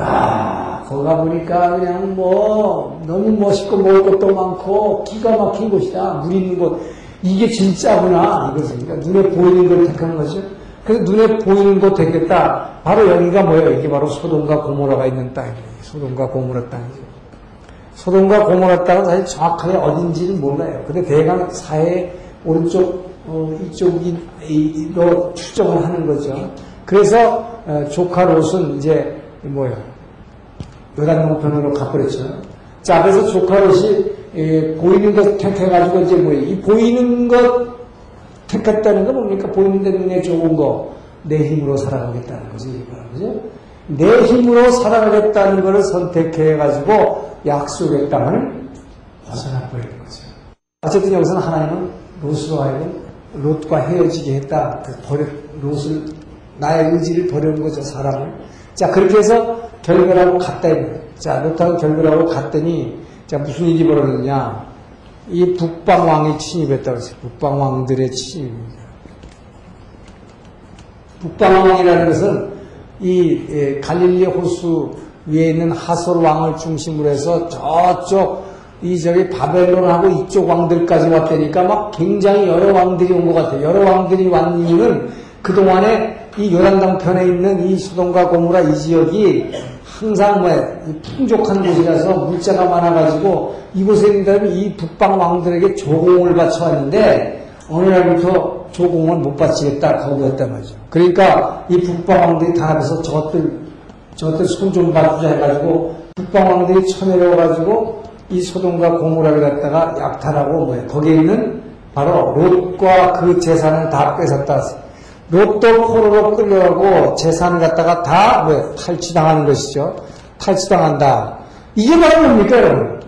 야, 거기 가보니까 그냥 뭐, 너무 멋있고 먹을 것도 많고, 기가 막힌 곳이다. 물 있는 곳. 이게 진짜구나. 그러니까 눈에 보이는 걸 택한 거죠. 그래서 눈에 보이는 곳 택했다. 바로 여기가 뭐예요? 이게 바로 소돔과 고모라가 있는 땅이에요. 소돔과 고모라 땅이죠. 소돔과 고모라 땅은 사실 정확하게 어딘지는 몰라요. 근데 대강 사해 오른쪽, 어, 이쪽으로 추정을 하는 거죠. 그래서, 어, 조카 롯은 이제, 뭐야, 요단동편으로 가버렸죠. 자, 그래서 조카롯이 예, 보이는 것 택해가지고 이제 뭐예요? 이 보이는 것 택했다는 건 뭡니까? 보이는 데 눈에 좋은 거, 내 힘으로 살아가겠다는 거죠. 그죠? 내 힘으로 살아가겠다는 것을 선택해가지고 약속의 땅을 벗어나 버리는 거죠. 어쨌든 여기서는 하나님은 롯으로 하여금 롯과 헤어지게 했다. 그 버려, 롯을, 나의 의지를 버리는 거죠, 사람을. 자, 그렇게 해서 결별하고 갔다. 자, 롯하고 결별하고 갔더니, 자, 무슨 일이 벌어졌냐. 이 북방왕이 침입했다고 했어요. 북방왕들의 침입입니다. 북방왕이라는 것은 이 예, 갈릴리 호수 위에 있는 하솔 왕을 중심으로 해서 저쪽 이 저기 바벨론하고 이쪽 왕들까지 왔다니까 막 굉장히 여러 왕들이 온 것 같아요. 여러 왕들이 왔는 이유는 그동안에 이 요단강 편에 있는 이 수동과 고무라 이 지역이 항상 뭐 풍족한 곳이라서 물자가 많아가지고 이곳에 있는 이 북방 왕들에게 조공을 바쳐왔는데 어느 날부터 조공을 못 바치겠다 거부했단 말이죠. 그러니까 이 북방 왕들이 다 앞에서 저것들 저것들 손 좀 봐주자 해가지고 북방 왕들이 쳐내려가지고 이 소돔과 고모라를 갖다가 약탈하고 뭐야 거기에 있는 바로 롯과 그 재산을 다 뺏었다. 롯도 포로로 끌려가고 재산을 갖다가 다 뭐, 탈취당하는 것이죠. 탈취당한다. 이게 바로 뭡니까, 여러분?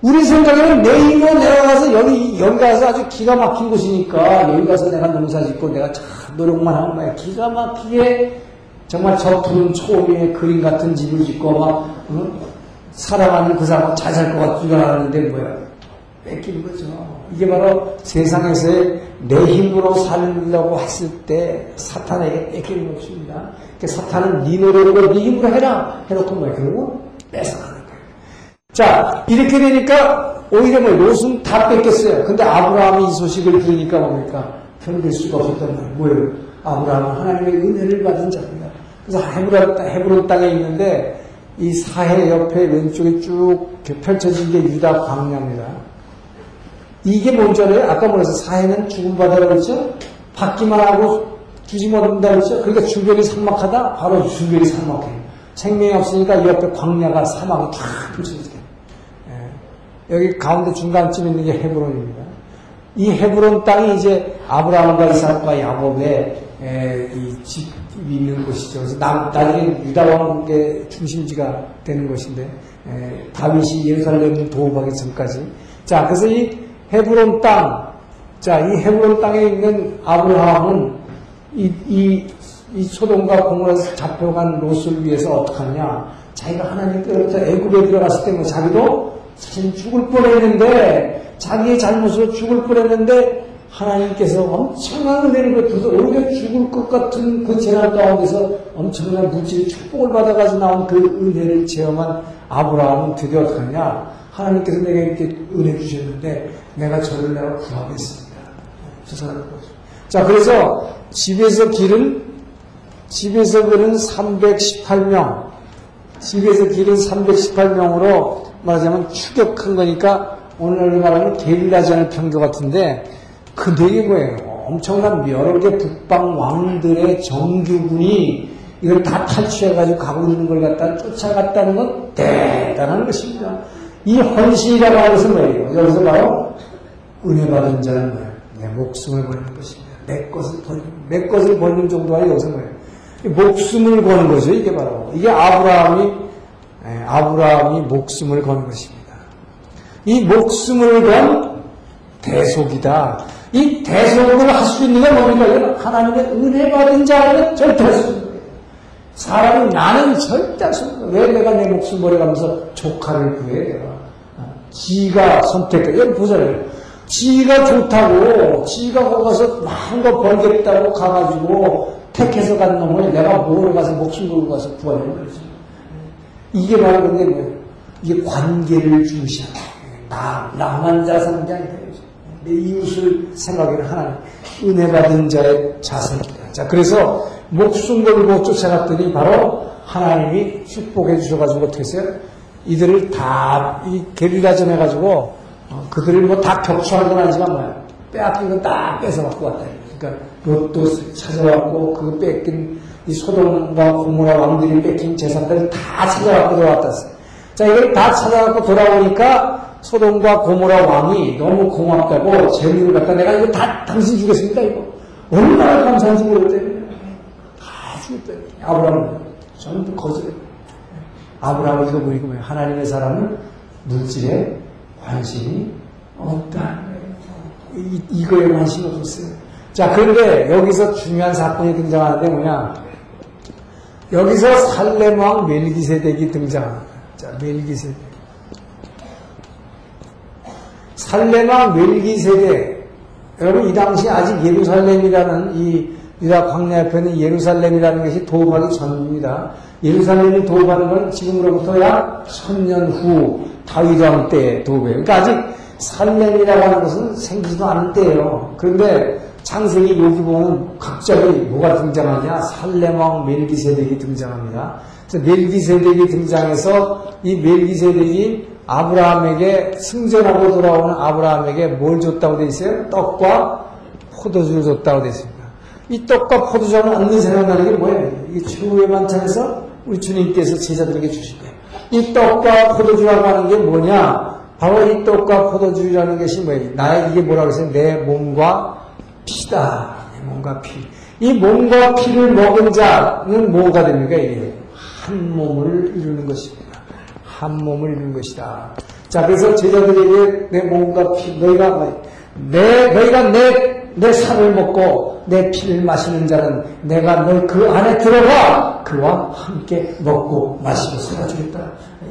우리 생각에는 내 힘으로 내려가서 여기, 여기 가서 아주 기가 막힌 곳이니까 여기 가서 내가 농사 짓고 내가 참 노력만 하면 막 기가 막히게 정말 저 푸른 초위에 그림 같은 집을 짓고 막, 응? 살아가는 그 사람은 잘살 것 같지가 않은데 뭐야. 뺏기는 거죠. 이게 바로 세상에서의 내 힘으로 살려고 했을 때 사탄에게 뺏기는 것입니다. 그러니까 사탄은 네 노력으로 네 힘으로 해라 해놓고 뭐야 결국 뺏어가는 거예요. 자 이렇게 되니까 오히려 뭐 롯은 다 뺏겼어요. 근데 아브라함이 이 소식을 들으니까 뭡니까 견딜 수가 없었단 말이에요. 뭐예요? 아브라함은 하나님의 은혜를 받은 자입니다. 그래서 헤브론, 헤브론 땅에 있는데 이 사해 옆에 왼쪽에 쭉 펼쳐진 게 유다 광야입니다. 이게 뭔지 알아요? 아까 뭐랬어? 사해는 죽음 바다라고 했죠? 받기만 하고 주지 못한다 그랬죠? 그러니까 주변이 삭막하다? 바로 주변이 삭막해요. 생명이 없으니까 이 옆에 광야가 사막이 쫙 펼쳐지게. 예. 여기 가운데 중간쯤에 있는 게 헤브론입니다. 이 헤브론 땅이 이제 아브라함과 이삭과 야곱의 예, 이집 있는 곳이죠. 그래서 나, 나중에 유다왕의 중심지가 되는 곳인데 에, 다윗이 예루살렘을 도읍하기 전까지 자 그래서 이 헤브론 땅, 자 이 헤브론 땅에 있는 아브라함은 이, 이, 이 소돔과 공물에서 잡혀간 롯을 위해서 어떡하냐. 자기가 하나님께로부터 애굽에 들어갔을 때뭐 자기도 사실 죽을 뻔했는데 자기의 잘못으로 죽을 뻔했는데 하나님께서 엄청난 은혜를 베풀어서 오히려 죽을 것 같은 그 재난 가운데서 엄청난 물질 축복을 받아가지고 나온 그 은혜를 체험한 아브라함은 드디어 어떡하냐 하나님께서 내게 이렇게 은혜 주셨는데 내가 저를 내가 구하겠습니다. 저 사람을 자 그래서 집에서 길은 집에서 길은 318명 집에서 길은 318명으로 말하자면 추격한 거니까 오늘 말하는 게릴라전의 편교 같은데 근데 이게 뭐예요? 엄청난 여러 개 북방 왕들의 정규군이 이걸 다 탈취해가지고 가고 있는 걸 갖다 쫓아갔다는 건 대단한 것입니다. 이 헌신이라고 하는 것은 뭐예요? 여기서 바로 은혜 받은 자는 뭐예요? 내 목숨을 버리는 것입니다. 내 것을 버리는, 내 것을 버리는 정도가 여기서 뭐예요? 목숨을 거는 거죠, 이게 바로. 이게 아브라함이 예, 아브라함이 목숨을 건 것입니다. 이 목숨을 건 대속이다. 이 대속을 할 수 있는 건 뭡니까? 하나님의 은혜 받은 자는 절대 할수 없는. 사람이 나는 절대. 왜 내가 내 목숨 버려가면서 조카를 구해, 내가. 지가 선택해. 여기 보잖아요. 지가 좋다고, 지가 거기 가서 마음껏 벌겠다고 가가지고 택해서 간 놈을 내가 뭐로 가서 목숨 걸고 가서 구하는 거지. 이게 바로 근데 뭐예요? 이게 관계를 중시하는 나, 나만 게 아니다. 내 이웃을 생각하는 하나님. 은혜 받은 자의 자세입니다. 자, 그래서 목숨 걸고 쫓아갔더니 바로 하나님이 축복해 주셔가지고 어떻게 했어요? 이들을 다, 이 게릴라전 해가지고, 어, 그들을 뭐 다 격추하는 건 아니지만 뭐야. 빼앗긴 건 다 뺏어갖고 왔다. 그러니까 롯도 찾아왔고, 그 뺏긴 이 소돔과 고모라 왕들이 뺏긴 재산들을 다 찾아갖고 돌아왔다. 자, 이걸 다 찾아갖고 돌아오니까 소돔과 고모라 왕이 너무 고맙다고 재물을 갖다 내가 이거 다 당신 주겠습니다, 이거. 얼마나 감사한지 주겠대. 아브라함은 전부 거짓. 이거 보니까 뭐예요? 하나님의 사람은 물질에 관심이 없다. 이, 이거에 관심이 없었어요. 자, 그런데 여기서 중요한 사건이 등장하는데 뭐냐? 여기서 살렘왕 멜기세덱이 등장합니다. 자, 멜기세덱. 살렘왕 멜기세덱. 여러분, 이 당시 아직 예루살렘이라는 이 유다 광야 옆에 는 예루살렘이라는 것이 도읍하기 전입니다. 예루살렘이 도읍하는 건 지금으로부터 약 천년 후 다윗왕 때 도읍이에요. 그러니까 아직 살렘이라고 하는 것은 생기지도 않은 때예요. 그런데 창세기 여기 보면 갑자기 뭐가 등장하냐? 살렘왕 멜기세덱이 등장합니다. 그래서 멜기세덱이 등장해서 이 멜기세덱이 아브라함에게 승전하고 돌아오는 아브라함에게 뭘 줬다고 돼 있어요? 떡과 포도주를 줬다고 돼 있습니다. 이 떡과 포도주는 얻는 생각나는 게 뭐예요? 이게 최후의 만찬에서 우리 주님께서 제자들에게 주신 거예요. 이 떡과 포도주라고 하는 게 뭐냐? 바로 이 떡과 포도주라는 것이 뭐예요? 나의 이게 뭐라고 했어요? 내 몸과 피다. 내 몸과 피. 이 몸과 피를 먹은 자는 뭐가 됩니까? 한 몸을 이루는 것입니다. 한 몸을 이루는 것이다. 자, 그래서 제자들에게 내 몸과 피, 너희가, 뭐, 내, 너희가 내, 내 살을 먹고 내 피를 마시는 자는 내가 너그 안에 들어가 그와 함께 먹고 마시고 살아주겠다.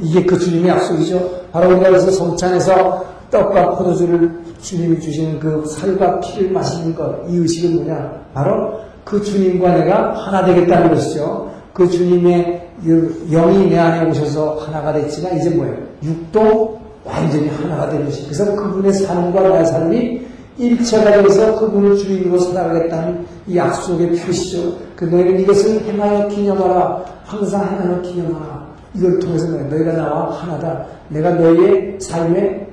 이게 그 주님의 약속이죠. 바로 우리가 그래서 성찬에서 떡과 포도주를 주님이 주시는 그 살과 피를 마시는 것, 이 의식은 뭐냐? 바로 그 주님과 내가 하나 되겠다는 것이죠. 그 주님의 영이 내 안에 오셔서 하나가 됐지만 이제 뭐예요? 육도 완전히 하나가 된 것이. 그래서 그분의 삶과 나의 삶이 일체가 되어서 그분을 주인으로 살아가겠다는 이 약속의 표시죠. 그 너희는 이것을 행하여 기념하라. 항상 행하여 기념하라. 이걸 통해서 너희가 나와 하나다. 내가 너희의 삶에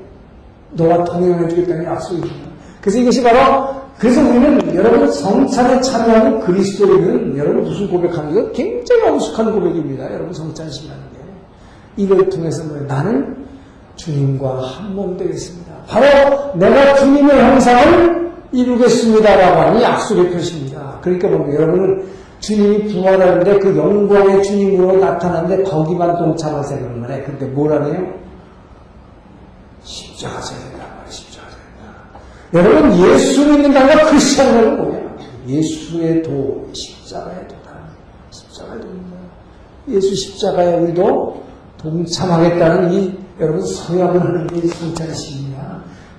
너와 동행해 주겠다는 약속입니다. 그래서 이것이 바로 그래서 우리는 여러분 성찬에 참여하는 그리스도인은 여러분 무슨 고백하는 게 굉장히 엄숙한 고백입니다. 여러분 성찬 신하는 게 이걸 통해서 뭐 나는 주님과 한 몸 되겠습니다. 바로 내가 주님의 형상을 이루겠습니다라고 하는 약속의 표시입니다. 그러니까 뭐 여러분은 주님이 부활하는데 그 영광의 주님으로 나타나는데 거기만 동참하세요 그런 거네. 근데 뭐라네요? 십자가 자리다. 십자가 자리다. 여러분 예수 믿는다가 크리스천은 뭐야? 예수의 도, 십자가의 도다. 십자가의 도입니다. 예수 십자가에 우리도 동참하겠다는 이 여러분 서약을 하는 게 성찬식입니다.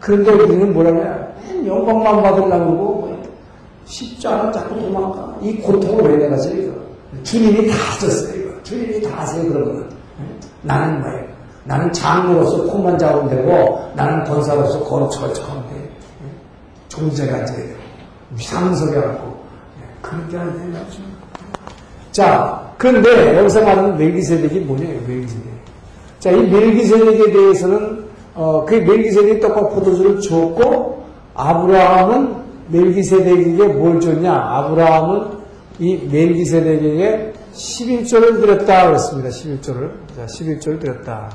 그런데 우리는 뭐라고 해요? 영광만 받으려고 그러고 십자가 자꾸 도망가. 이 고통을 왜 내가 져요? 주님이 다 졌어요. 이거. 주님이 다 하세요. 그러면 나는 뭐예요? 나는 장로로서 콩만 잡으면 되고 나는 권사로서 거룩처가 하면 돼. 존재가 이제 상석에 갖고 그런 게 아니에요. 자, 그런데 여기서 말하는 멜기세덱이 뭐냐요? 멜기세덱. 자, 이 멜기세덱에 대해서는 어, 그 멜기세덱이 떡과 포도주를 줬고 아브라함은 멜기세덱에게 뭘 줬냐? 아브라함은 이 멜기세덱에게 11조를 드렸다 그랬습니다. 11조를. 자, 11조를 드렸다.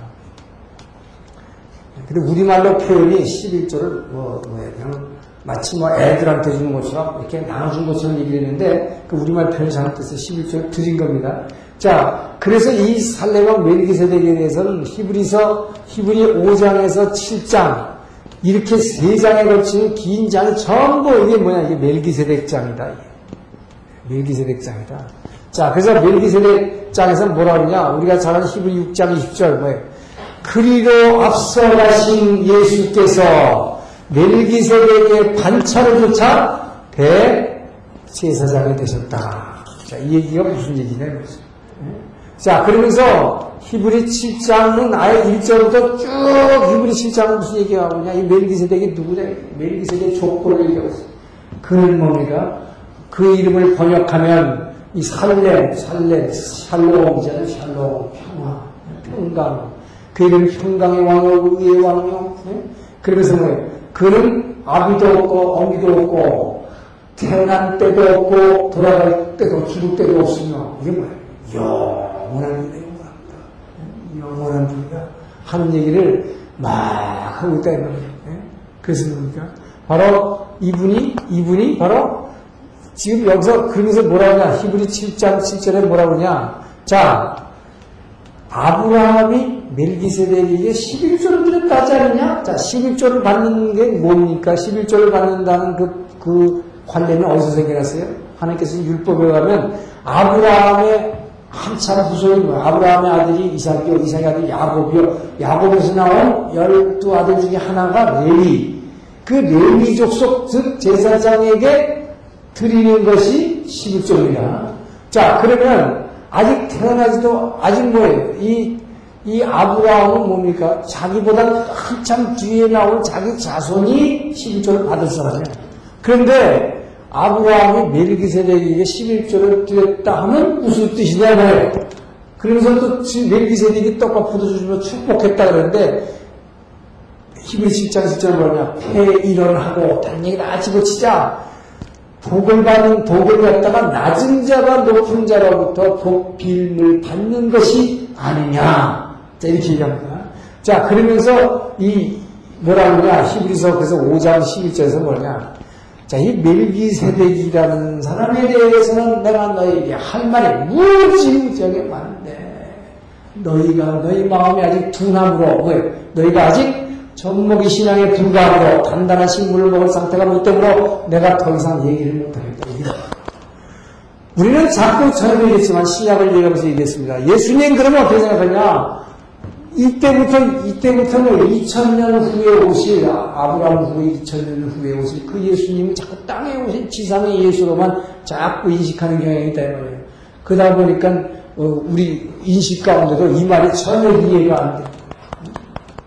근데 우리말로 표현이 11조를 뭐, 뭐예요? 그냥 마치 뭐 애들한테 주는 것처럼 이렇게 나눠준 것처럼 얘기를 했는데 그 우리말 표현이 잘못돼서 11조를 드린 겁니다. 자, 그래서 이 살레방 멜기세덱에 대해서는 히브리서 히브리 5장에서 7장 이렇게 세 장에 걸친 긴 장이 전부 이게 뭐냐 이게 멜기세덱 장이다. 멜기세덱 장이다. 자, 그래서 멜기세덱 장에서 뭐라 그러냐? 우리가 잘 아는 히브리 6장 20절 뭐예요? 그리로 앞서 가신 예수께서 멜기세덱의 반차를 조차 대제사장이 되셨다. 자, 이 얘기가 무슨 얘기냐, 이거죠. 자, 그러면서 히브리 7장은 아예 1절부터 쭉 히브리 7장은 무슨 얘기가 오냐? 이 멜기세덱이 누구냐? 멜기세덱의 족보를 얘기하고 있어요. 그는 뭡니까? 그 이름을 번역하면 이 살렘, 살렘, 샬롬이잖아요. 샬롬, 평화, 평강. 그 이름 평강의 왕이요, 의의 왕이요. 네? 그러면서 뭐예요? 그는 아비도 없고 어미도 없고 태어난 때도 없고 돌아갈 때도 죽을 때도 없으며 이게 뭐예요? 영원한 분이 영원합니다. 영원한 분이가 하는 얘기를 막 하고 있다. 네? 그래서 뭡니까? 바로 이분이 이분이 바로 지금 여기서 그러면서 뭐라 하냐? 히브리 7장 7절에 뭐라 그러냐? 자, 아브라함이 멜기세덱에게 11조를 드렸다지 않느냐? 자, 11조를 받는 게 뭡니까? 11조를 받는다는 그, 그 관례는 어디서 생겨났어요? 하나님께서 율법에 가면 아브라함의 한참 후손이 뭐야? 아브라함의 아들이 이삭이요, 이삭의 아들이 야곱이요, 야곱에서 나온 열두 아들 중에 하나가 레위. 그 레위 족속, 즉, 제사장에게 드리는 것이 11조입니다. 자, 그러면 아직 태어나지도, 아직 뭐예요? 이, 이 아브라함은 뭡니까? 자기보다 한참 뒤에 나온 자기 자손이 11조를 받을 사람이에요. 그런데 아브라함이 멜기세덱에게 11조를 드렸다 하면 무슨 뜻이냐고요. 그러면서 또 멜기세덱이 떡과 포도주주며 축복했다 그러는데 히브리 7장 10절 뭐냐? 폐일원하고 다른 얘기 다 집어치자. 복을 받는 복을 갖다가 낮은 자가 높은 자로부터 복 빌물 받는 것이 아니냐. 자 이렇게 얘기합니다. 자 그러면서 이 뭐라 그러냐? 히브리서 그래서 5장 11절에서 뭐냐 자, 이 멜기세덱이라는 사람에 대해서는 내가 너에게 할 말이 무지무지하게 많은데 너희가 너희 마음이 아직 둔함으로 왜? 너희가 아직 젖먹이 신앙에 불과하고 단단한 식물을 먹을 상태가 못 되므로 내가 더 이상 얘기를 못하겠다. 우리는 자꾸 처음 얘기했지만 신약을 얘기하면서 얘기했습니다. 예수님 그러면 어떻게 생각하냐? 이때부터, 이때부터는 2000년 후에 오실, 아브라함 후에 2000년 후에 오실 그 예수님이 자꾸 땅에 오신 지상의 예수로만 자꾸 인식하는 경향이 있다, 말이에요. 그러다 보니까, 어, 우리 인식 가운데도 이 말이 전혀 이해가 안 돼.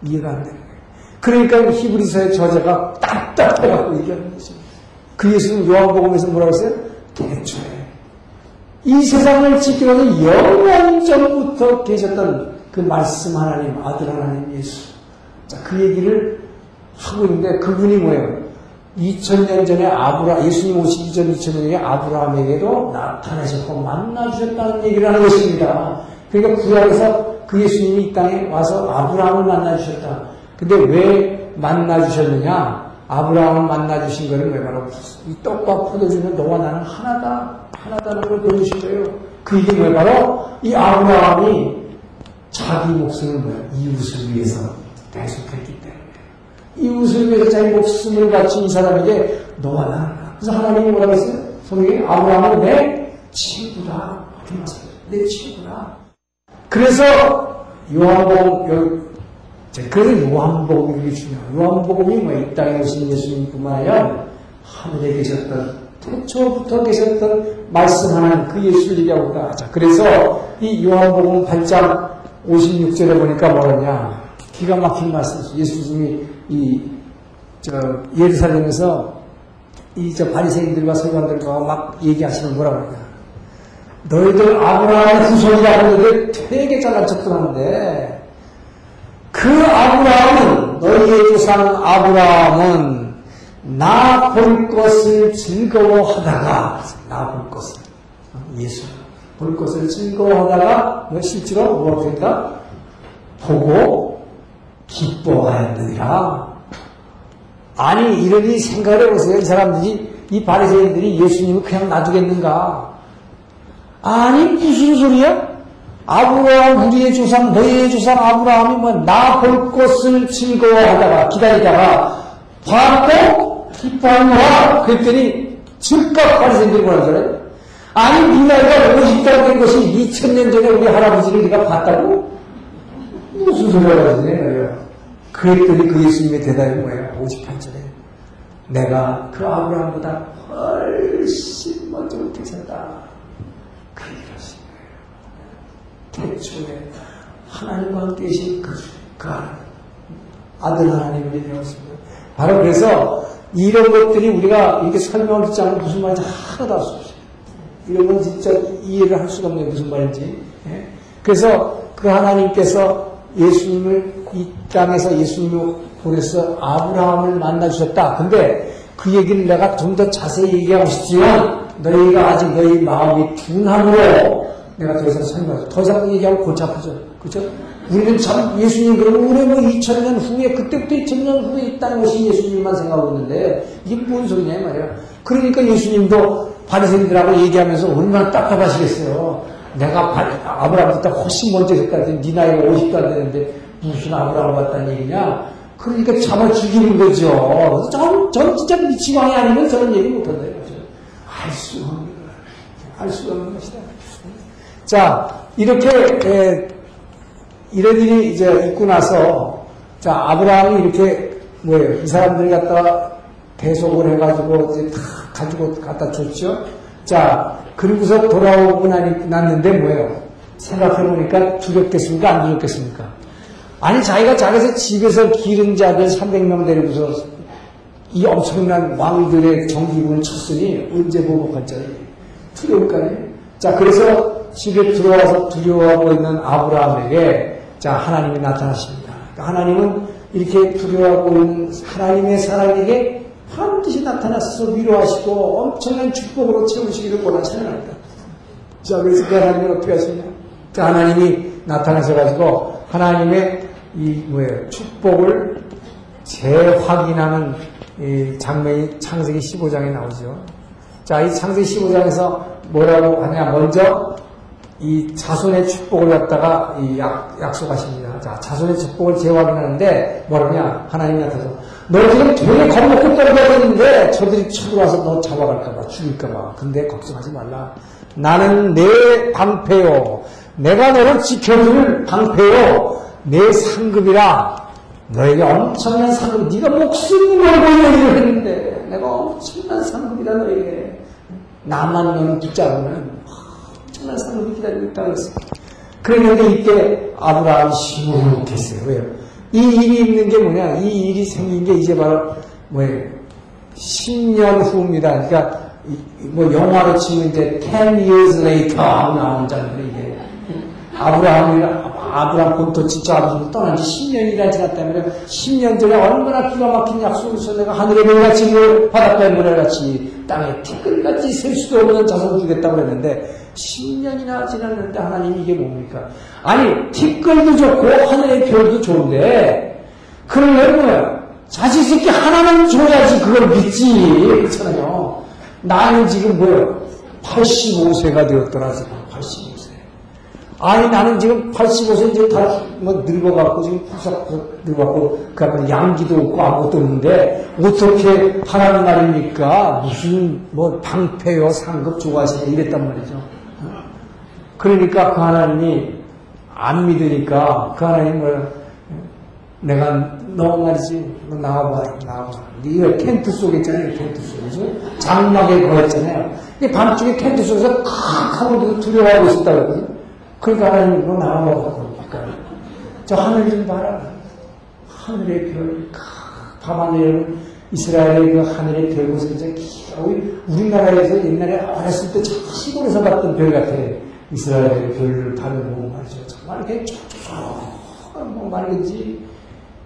이해가 안 돼. 그러니까 히브리서의 저자가 답답해갖고 얘기하는 거죠. 그 예수님 요한복음에서 뭐라고 했어요? 대초에. 이 세상을 지키는 영원 전부터 계셨던 그 말씀 하나님, 아들 하나님 예수. 자, 그 얘기를 하고 있는데 그분이 뭐예요? 2000년 전에 아브라, 예수님 오시기 전 2000년 전에 아브라함에게도 나타나셨고 만나주셨다는 얘기를 하는 것입니다. 그러니까 구약에서 그 예수님이 이 땅에 와서 아브라함을 만나주셨다. 근데 왜 만나주셨느냐? 아브라함을 만나주신 거는 왜 바로 이 떡과 포도주는 너와 나는 하나다. 하나다는 걸 보여주신 거예요. 그 이게 왜 바로 이 아브라함이 자기 목숨을 뭐야? 이웃을 위해서 대속했기 때문에. 이웃을 위해서 자기 목숨을 바친 이 사람에게 너와 나. 그래서 하나님이 뭐라고 했어요? 성경에 아브라함은 내 친구다. 내 친구다. 그래서 요한복음, 그래서 요한복음이 중요해요. 요한복음이 뭐 이 땅에 오신 예수님뿐만 아니라 하늘에 계셨던 태초부터 계셨던 말씀 하나님 그 예수를 얘기하고 있다. 자, 그래서 이 요한복음 8장 56절에 보니까 뭐냐 기가 막힌 말씀이죠. 예수님이 이, 저, 예루살렘에서 이, 저, 바리새인들과 서기관들과 막 얘기하시는 뭐라 그러냐. 너희들 아브라함의 후손이라고 하는데 되게 잘난 척도 하는데, 그 아브라함은, 너희의 조상 아브라함은 나 볼 것을 즐거워하다가, 나 볼 것을, 예수. 볼 것을 즐거워하다가 뭐 실제로 무엇인가 보고 기뻐하였느니라. 아니 이러니 생각을 해보세요. 이 사람들이 이 바리새인들이 예수님을 그냥 놔두겠는가? 아니 무슨 소리야? 아브라함 우리의 조상 너희의 조상 아브라함이 뭐 나 볼 것을 즐거워하다가 기다리다가 봤고 기뻐하노라 그랬더니 즉각 바리새인들이 뭐라 그래? 아니 네 나이가 50달 된 것이 2000년 전에 우리 할아버지를 네가 봤다고? 무슨 소리를 하지 그랬더니 그 예수님의 대답이 뭐예요? 58절에 내가 그 아브라함보다 훨씬 먼저 태어났다. 그 얘기를 하신 거예요. 태초에 하나님과 함께 계신 그, 그 아들 하나님을 되었습니다. 바로 그래서 이런 것들이 우리가 이렇게 설명을 듣지 않으면 무슨 말인지 하나도 알 수 없어요. 이런 건 진짜 이해를 할 수가 없네요. 무슨 말인지. 예? 그래서 그 하나님께서 예수님을 이 땅에서 예수님을 보내서 아브라함을 만나주셨다. 근데 그 얘기를 내가 좀 더 자세히 얘기하고 싶지만 너희가 아직 너희 마음이 둔함으로 내가 더 이상 설명하죠. 더 이상 얘기하면 골치 아프죠. 그렇죠? 우리는 참 예수님 그러면 우리 뭐 2000년 후에 그때부터 2000년 후에 있다는 것이 예수님만 생각하고 있는데 이게 뭔 소리냐 이 말이야. 그러니까 예수님도 바리새인들하고 얘기하면서 얼마나 답답하시겠어요. 내가 아브라함보다 훨씬 먼저 했다더니 네 나이가 50도 안 되는데 무슨 아브라함 같다는 얘기냐? 그러니까 잡아 죽이는 거죠. 전, 전 진짜 미치광이 아니면 저런 얘기 못한다. 알수 없는 알수 없는 것이다. 자, 이렇게, 에, 이런 일이 이제 있고 나서, 자, 아브라함이 이렇게, 뭐예요, 이 사람들이 갖다가 배속을 해가지고 이제 다 가지고 갖다 줬죠. 자, 그리고서 돌아오고 났는데 뭐예요? 생각해보니까 두렵겠습니까? 안 두렵겠습니까? 아니, 자기가 자기서 집에서 기른 자들 300명 데리고서 이 엄청난 왕들의 정기군을 쳤으니 언제 보복할 자리? 두려울 거 아니에요? 자, 그래서 집에 들어와서 두려워하고 있는 아브라함에게 자, 하나님이 나타나십니다. 그러니까 하나님은 이렇게 두려워하고 있는 하나님의 사람에게 반드시 나타나서 위로하시고 엄청난 축복으로 채우시기를 원하시는 겁니다. 자, 그래서 그 하나님은 어떻게 하시냐? 자, 하나님이 나타나셔 가지고 하나님의 이 뭐예요? 축복을 재확인하는 이 장면이 창세기 15장에 나오죠. 자, 이 창세기 15장에서 뭐라고 하냐? 먼저 이 자손의 축복을 갖다가 이 약, 약속하십니다. 자, 자손의 축복을 재확인하는데 뭐라냐? 하나님이 나타나서 너 지금 되게 겁먹고 떨어졌는데 저들이 쳐들어와서 너 잡아갈까봐 죽일까봐. 근데 걱정하지 말라. 나는 내 방패요. 내가 너를 지켜줄 방패요. 내 상급이라. 너에게 엄청난 상급. 네가 목숨 걸고 얘기를 했는데 내가 엄청난 상급이다 너에게. 나만 너는 붙잡으면 엄청난 상급이 기다리고 있다고 했어. 그랬는데 이때 아브라함이 못했어요. 왜요? 이 일이 있는 게 뭐냐? 이 일이 생긴 게 이제 바로 뭐예요? 10년 후입니다. 그러니까 뭐 영화로 치면 이제 10 years later 장면이 이게 아브라함이 아브라함 본토 진짜 아버지를 떠난 지 10년이나 지났다면 10년 전에 얼마나 기가 막힌 약속을 했어 내가 하늘의 별같이 물 바닷가의 모래같이 땅에 티끌같이 셀 수도 없는 자손을 주겠다고 그랬는데 10년이나 지났는데 하나님이 이게 뭡니까? 아니 티끌도 좋고 하늘의 별도 좋은데 그러려면? 자식 새끼 하나는 줘야지 그걸 믿지 그렇잖아요. 나는 지금 뭐예요? 85세가 되었더라 지금 85세. 아니 나는 지금 85세 이제 다 뭐 늙어갖고 지금 푸석 늙어갖고 그 앞에 양기도 없고 아무것도 없는데 어떻게 하나님 말입니까? 무슨 뭐 방패요 상급 좋아하시냐 이랬단 말이죠. 그러니까 그 하나님이 안 믿으니까 그 하나님을 내가 너 말이지 너 나와봐 나와봐. 네가 텐트 속에 있잖아요 텐트 속에서 장막에 거했잖아요. 근데 밤중에 텐트 속에서 칵 하고 두려워하고 있었다고 그러니까 하나님 너 나와봐 그러니까. 저 하늘 좀 봐라. 하늘의 별 밤하늘 이스라엘의 그 하늘의 별고 진짜 우리나라에서 옛날에 어렸을 때 시골에서 봤던 별 같아 이스라엘의 별을 다려보고 말이죠 정말 이렇게 쭉뭐 말이지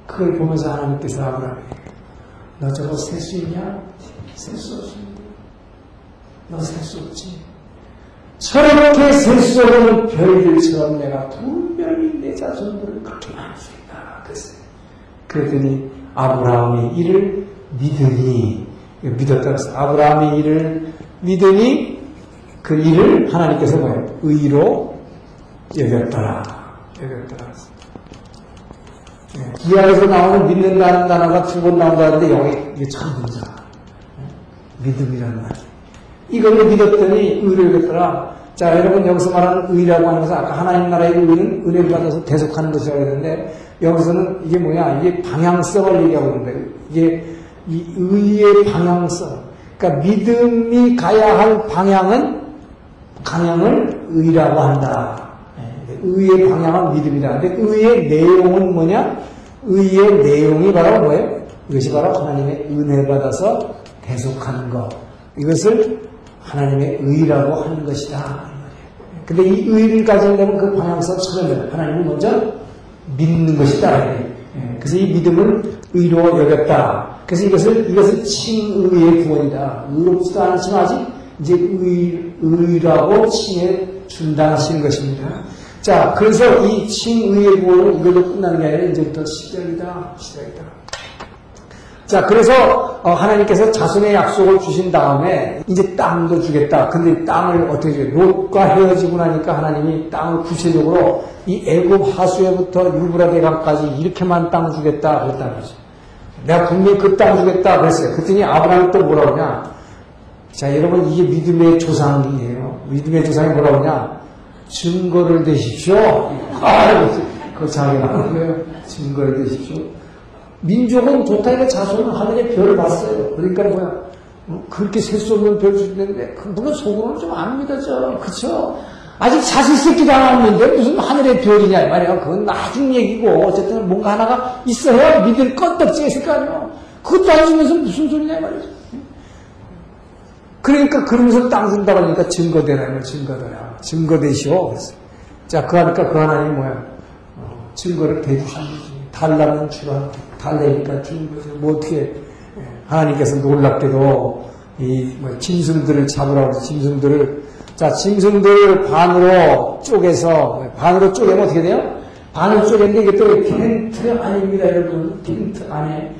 그걸 보면서 하나님께서 아브라함에 너 저거 셀 수 있냐? 셀 수 없습니다. 너 셀 수 없지. 저렇게 셀 수 없는 별들처럼 내가 분명히 내 자손들을 그렇게 많을 수 있다. 그랬더니 아브라함이 이를 믿으니 믿었다 그랬어요. 아브라함이 이를 믿으니 그 일을 하나님께서 뭐예요? 의로 여겼더라. 여겼더라. 예, 기하에서 나오는 믿는다는 단어가 두 번 나온다는데 여기 이게 참 문제야. 믿음이라는 말. 이걸로 믿었더니 의를 여겼더라. 자, 여러분 여기서 말하는 의라고 하는 것은 아까 하나님 나라의 의는 은혜를 받아서 대속하는 것이라고 했는데 여기서는 이게 뭐야? 이게 방향성을 얘기하고 있는데 이게 이 의의 방향성. 그러니까 믿음이 가야 할 방향은 방향을 의라고 한다. 예, 의의 방향은 믿음이다. 근데 의의 내용은 뭐냐? 의의 내용이 바로 뭐예요? 이것이 바로 하나님의 은혜 받아서 대속하는 것. 이것을 하나님의 의라고 하는 것이다. 근데 이 의를 가지려면 그 방향성 처음에 하나님을 먼저 믿는 것이다. 예, 그래서 이 믿음을 의로 여겼다. 그래서 이것을, 이것을 칭의의 구원이다. 의롭지도 않지만 아직 이제 의, 의라고 칭해 준다 하시는 것입니다. 자, 그래서 이 칭의의 구원은 이걸로 끝나는 게 아니라 이제부터 시작이다. 시작이다. 자, 그래서 어, 하나님께서 자손의 약속을 주신 다음에 이제 땅도 주겠다. 근데 땅을 어떻게 줘요? 롯과 헤어지고 나니까 하나님이 땅을 구체적으로 이 애굽 하수에부터 유브라데 강까지 이렇게만 땅 주겠다 그랬다는 거죠. 내가 분명히 그 땅 주겠다 그랬어요. 그랬더니 아브라함이 또 뭐라 그러냐? 자, 여러분 이게 믿음의 조상이에요. 믿음의 조상이 뭐라 그러냐? 증거를 대십시오. 아, 그 자기 나오는 거예요. 증거를 대십시오. 민족은 좋다 이가 자손은 하늘의 별을 봤어요. 그러니까 뭐야? 어? 그렇게 셀 수 없는 별 주는데 그 물론 속으로는 좀 압니다, 죠 그쵸? 아직 자식 새끼도 안 왔는데 무슨 하늘의 별이냐 말이야. 그건 나중 얘기고 어쨌든 뭔가 하나가 있어야 믿을 껐떡지가 있을 거 아니에요. 그것도 안 주면서 무슨 소리냐 말이죠. 그러니까 그러면서 땅 준다고 하니까 증거대라는 증거대라. 증거대시오. 그랬어요. 자, 그 하니까 그 하나님 뭐야? 어, 증거를 대주신 거지. 달라는 주라. 달래니까 주는 거죠. 뭐 어떻게 예, 하나님께서 놀랍게도 이 뭐 짐승들을 잡으라고 짐승들을 자 짐승들 반으로 쪼개서 반으로 쪼개면 어떻게 돼요? 반으로 쪼개는데 이게 또 텐트 아닙니다 여러분 텐트 안에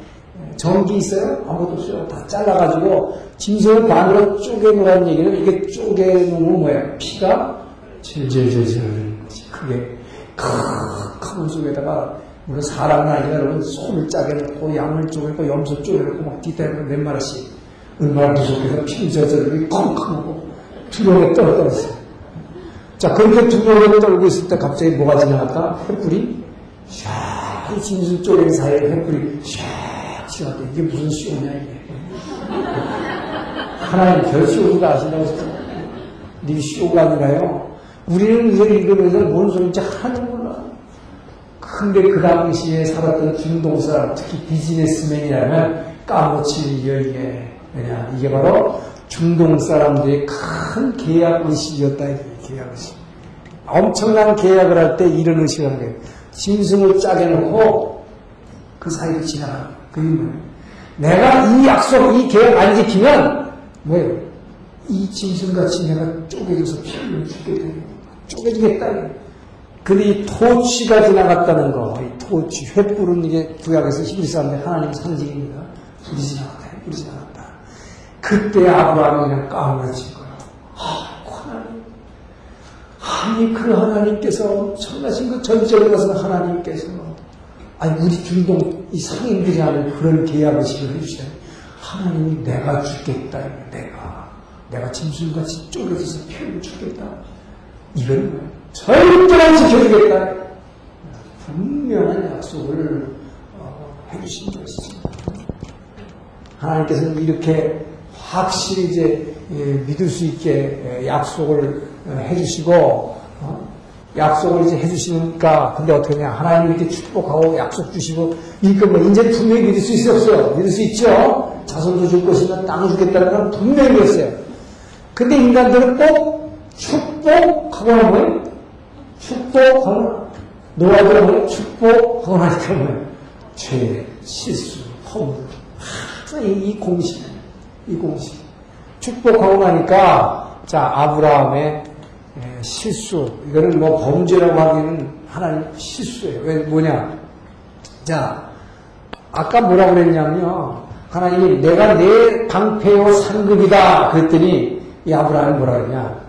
전기 있어요? 아무것도 없어요. 다 잘라가지고 짐승을 반으로 쪼개놓으라는 얘기는 이게 쪼개놓으면 뭐야? 피가 질질질질 크게 큰 속에다가 물론 사람은 아니라 여러분 손을 짜게 놓고 양을 쪼개고 염소 쪼개고 막 뒤태고 몇 마리씩 얼마나 무섭게서 피 저저리 콩콩하고 두려움에 떨어졌어요. 자 그렇게 두려움에 떨고 있을 때 갑자기 뭐가 지나갔다? 횃불이 샤이 진술 쪼개는 사이에 횃불이 샤 지나갔다. 이게 무슨 쇼냐 이게. 하나님 별쇼가 아신다고 했어. 네 쇼가 아니라요. 우리는 이걸 읽으면서 뭔 소리인지 하나도 몰라. 근데 그 당시에 살았던 중동 사람, 특히 비즈니스맨이라면 까먹치려 이게. 왜냐, 이게 바로 중동 사람들의 큰 계약 의식이었다, 이게 계약 의식. 엄청난 계약을 할 때 이런 의식을 하는 거예요. 짐승을 짜게 놓고 그 사이를 지나가는 뭐예요? 내가 이 약속, 이 계약 안 지키면 뭐예요? 이 짐승같이 내가 쪼개져서 피를 죽게 되는 거예요. 쪼개지겠다. 근데 이 토치가 지나갔다는 거, 이 토치, 횃불은 이게 구약에서 히브리 사람들 하나님 상징입니다. 불이 지나갔다, 불이 지나갔다. 그때 아브라함이 그냥 까무러진 거야. 아, 하나님. 아니, 그 하나님께서 엄청나신 그 전적에 가서 하나님께서, 아니, 우리 중동 이 상인들이 하는 그런 계약의식을 해주시다니. 하나님이 내가 죽겠다, 내가. 내가 짐승같이 쪼개져서 피를 죽겠다. 이건 뭐야? 절대로 지켜주겠다. 분명한 약속을 어, 해주신 것이죠. 하나님께서는 이렇게 확실히 이제 예, 믿을 수 있게 예, 약속을 어, 해주시고 어, 약속을 이제 해주시니까 근데 어떻게 하냐 하나님 이렇게 축복하고 약속 주시고 이거 뭐 이제 분명히 믿을 수 있어 없어요? 믿을 수 있죠. 자손도 줄 것이면 땅 주겠다는 건 분명히 믿었어요. 근데 인간들은 꼭 축복하고 뭐예요? 축복하고 노아가 뭐예요? 축복하고 나니까 뭐예요? 죄, 실수, 허물 항상 이, 이 공식 이 공식 축복하고 나니까 자 아브라함의 실수 이거는 뭐 범죄라고 하기는 하나님 실수예요. 왜 뭐냐? 자 아까 뭐라고 그랬냐면요. 하나님이 내가 내 방패요 상급이다 그랬더니 이 아브라함이 뭐라 그러냐?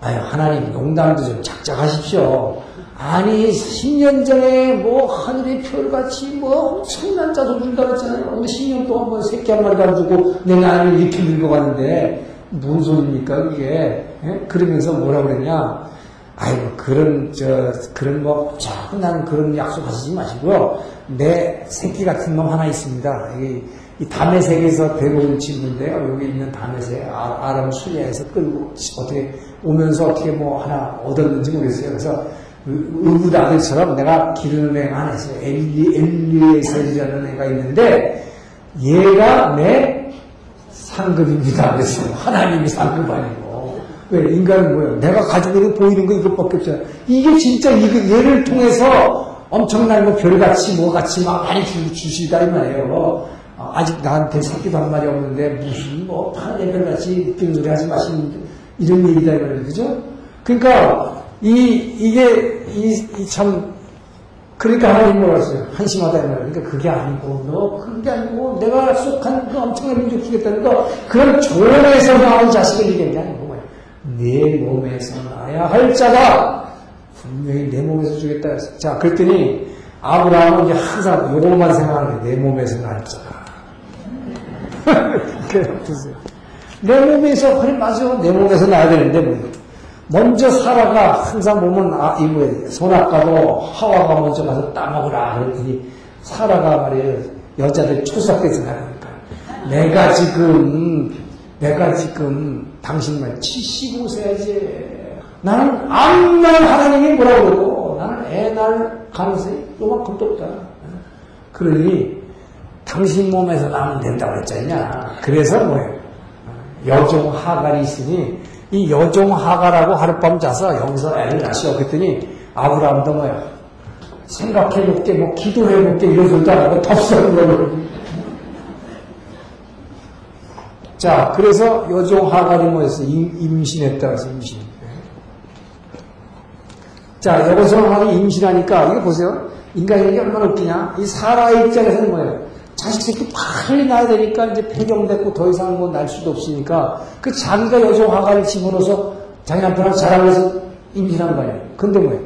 아유, 하나님 농담도 좀 작작하십시오. 아니, 10년 전에 뭐 하늘의 별같이 뭐 엄청난 자도 준다 그랬잖아요. 근데 10년 동안 뭐 새끼 한 마리 가지고 내 나이를 이렇게 늙어갔는데, 무슨 소리입니까, 그게? 예? 그러면서 뭐라 그랬냐? 아이고, 그런, 저, 그런 뭐, 자꾸난 그런 약속 하시지 마시고요. 내 새끼 같은 놈 하나 있습니다. 이, 이 담의 세계에서 배고온 친구인데요. 여기 있는 담의 세 아, 아람 수리아에서 끌고 어떻게 오면서 어떻게 뭐 하나 얻었는지 모르겠어요. 그래서 의붓 아들처럼 내가 기르는 애가 하나 있어요. 엘리, 엘리에셀이라는 애가 있는데 얘가 내 상급입니다. 그래서 하나님이 상급 아니고. 왜? 인간은 뭐예요? 내가 가지고 있는 보이는 거 이것밖에 없잖아. 이게 진짜 이거 얘를 통해서 엄청난 뭐 별같이 뭐같이 막 많이 주, 주시다 이 말이에요. 아직 나한테 새끼도 한 마리 없는데 무슨 뭐 파란 별같이 느끼는 소리 하지 마시는 이런 얘기다 이 말이에요. 그죠? 그러니까 이, 이게, 이, 이 참, 그러니까 하나님 했어요? 한심하다 이 말이에요. 그러니까 그게 아니고, 너, 그게 아니고, 내가 속한 그 엄청난 민족 주겠다는 거, 그런 조언에서 나온 자식을 이기는 게 아니고. 내 몸에서 나야 할 자가, 분명히 내 몸에서 주겠다. 자, 그랬더니, 아브라함은 이제 항상 요것만 생각하는 거예요. 내 몸에서 날 자가. <laughs> 그래, 보세요. 내 몸에서, 그래, 맞아. 내 몸에서 나야 되는데, 뭐. 먼저 사라가 항상 보면 아, 이 뭐예요. 손아까도 하와가 먼저 가서 따먹으라 그러더니 사라가 말이에요. 여자들 초삭돼서 나가니까 내가 지금 내가 지금 당신만 75세야지 나는 암만 하나님이 뭐라고 그러고 나는 애 낳을 가능성이 요만큼도 없다. 그러니 당신 몸에서 나면 된다고 했잖냐. 그래서 뭐예요. 여종 하갈이 있으니 이 여종 하가라고 하룻밤 자서 여기서 애를 낳으시오. 그랬더니 아브라함도 뭐야. 생각해볼게, 뭐 기도해볼게 이런 소리도 안 하고 덥석은 걸로. 자, 그래서 여종 하갈이 뭐였어? 임신했다 그래서 임신. 자, 여기서 하기 임신하니까 이거 보세요. 인간이 얼마나 웃기냐? 이 사라의 입장에서는 뭐예요? 자식 새끼 빨리 낳아야 되니까 이제 폐경됐고 더 이상 뭐 날 수도 없으니까 그 자기가 여종 화가를 집어넣어서 자기 남편하고 자랑해서 임신한 거 아니에요. 근데 뭐예요?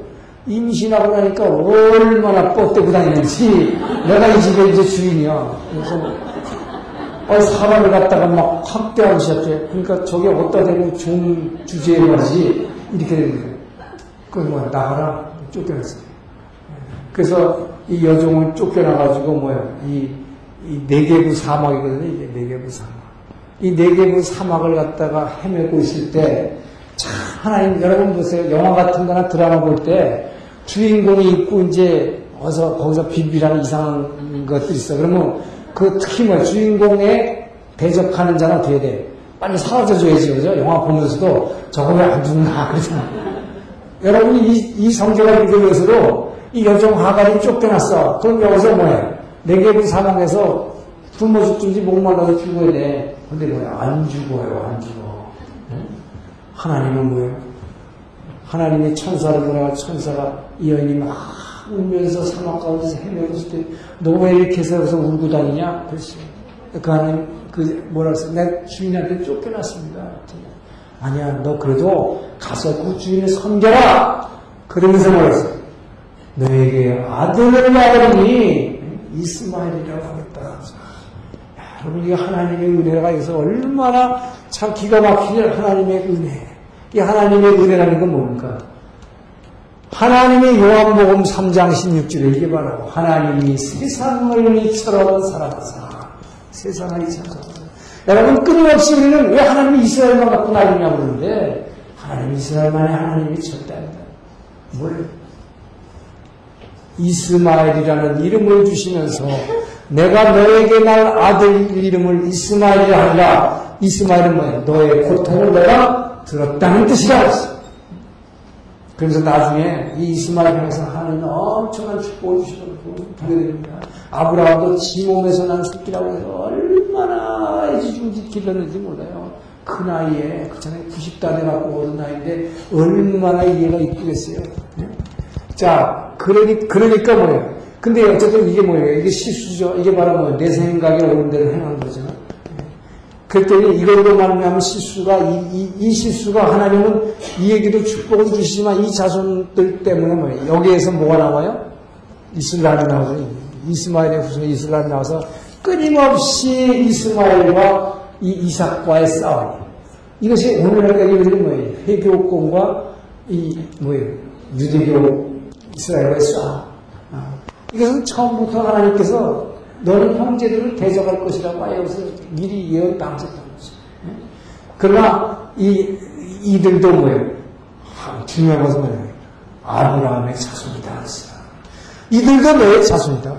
임신하고 나니까 얼마나 뻗대고 다니는지 내가 이 집에 이제 주인이야. 그래서 어, 사람을 갖다가 막 확대하기 시작해. 그러니까 저게 어디다 대고 종 주제에 말이지 이렇게 되는 거예요. 그 뭐야 나가라 쫓겨났어요. 그래서 이 여종을 쫓겨나가지고 뭐야 이 이 네개부 사막이거든요. 이게 네개부 사막. 이 네개부 사막을 갖다가 헤매고 있을 때, 참, 하나님, 여러분 보세요. 영화 같은 거나 드라마 볼 때, 주인공이 있고, 이제, 어서, 거기서 비비라는 이상한 것들이 있어. 그러면, 그 특히 뭐, 주인공에 대적하는 자는 어떻게 돼? 빨리 사라져줘야지, 그죠? 영화 보면서도 저거 왜 안 죽나, 그러잖아. 여러분이 이, 이 성경을 읽으면서도 이 여종 하갈이 쫓겨났어. 그럼 여기서 뭐야? 내게부 사망해서 굶어 죽든지 목말라서 죽어야 돼. 근데 뭐야? 안 죽어요, 안 죽어. 하나님은 뭐예요? 하나님의 천사를 보내가 천사가 이 여인이 막 울면서 사막 가운데서 헤매고 있을 때, 너왜 이렇게 해서 울고 다니냐? 그랬어요. 그 하나님, 그, 뭐라 그랬어? 내 주인한테 쫓겨났습니다. 아니야, 너 그래도 가서 그 주인을 섬겨라! 그러면서 뭐라 그랬어? 너에게 아들을 낳으니 이스마엘이라고 하겠다. 여러분, 이 하나님의 은혜가 여기서 얼마나 참 기가 막히냐, 하나님의 은혜. 이 하나님의 은혜라는 건 뭡니까? 하나님의 요한복음 3장 16절에 이게 바로 하나님이 세상을 이처럼 사랑하사 세상을 이처럼 사랑하사 여러분 끊임없이 우리는 왜 하나님이 이스라엘만 갖고 나이냐고 그러는데 하나님 이스라엘만의 하나님이 절대 아니다. 뭘? 이스마엘이라는 이름을 주시면서 내가 너에게 날 아들 이름을 이스마엘이라 하리라. 이스마엘은 뭐야? 너의 고통을 내가 들었다는 뜻이라 했어. 그래서 나중에 이 이스마엘 향해서 하나님 엄청난 축복을 주시고 보게 됩니다. 아브라함도 지 몸에서 난 새끼라고 해서 얼마나 애지중지 길렀는지 몰라요. 그 나이에 그 전에 90다 돼갖고 어른 나이인데 얼마나 이해가 이쁘겠어요. 네? 자, 그러니, 그러니까 뭐예요? 근데 어쨌든 이게 뭐예요? 이게 실수죠. 이게 바로 뭐내 생각에 옳은 대로 행한 거죠. 그랬더니 이걸로 말미암은 실수가 이, 이, 이, 실수가 하나님은 이 얘기도 축복을 주시지만 이 자손들 때문에 뭐예요? 여기에서 뭐가 나와요? 이슬람이 나오죠. 이스마엘의 후손 이슬람이 나와서 끊임없이 이스마엘과 이 이삭과의 싸움. 이것이 오늘날까지 우리 뭐예요? 회교권과 이 뭐예요? 유대교 이스라엘과의 싸움. 아, 이것은 처음부터 하나님께서 너는 형제들을 대적할 것이라고 하여서 미리 예언 당했던 거죠. 예? 그러나 이 이들도 뭐예요? 중요한 것은 뭐예요? 아브라함의 자손이다. 이들도 너의 자손이다.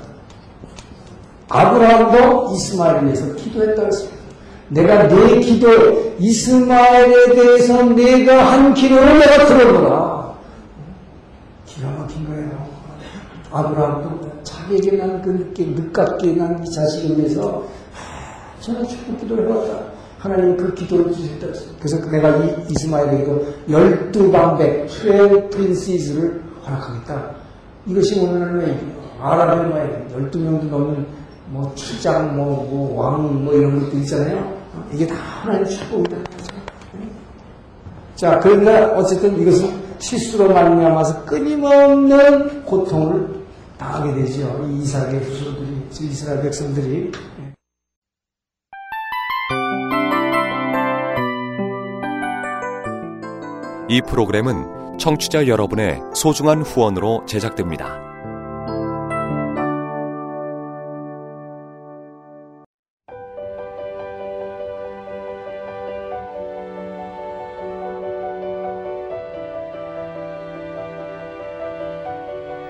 아브라함도 이스마엘을 위해서 기도했다. 내가 내 기도, 이스마엘에 대해서 내가 한 기도를 내가 들어보라. 기가 막힌 거예요. 아브라함도 자기에게 난그 느낌, 늦깎게 난 이 자식을 위해서 저는 축복 기도를 해왔다. 하나님 그 기도를 주셨다. 그래서 내가 이 이스마엘에게도 열두 방백, 트웰 프린시즈를 허락하겠다. 이것이 오늘날 아랍의 말, 열두 명도 넘는 뭐 추장, 뭐, 뭐, 왕, 뭐 이런 것도 있잖아요. 이게 다 하나님의 축복이다. 자, 그러나 어쨌든 이것은 실수로 말미암아서 끊임없는 고통을 당하게 되죠. 이 이삭의 후손들이, 이스라엘 백성들이. 이 프로그램은 청취자 여러분의 소중한 후원으로 제작됩니다.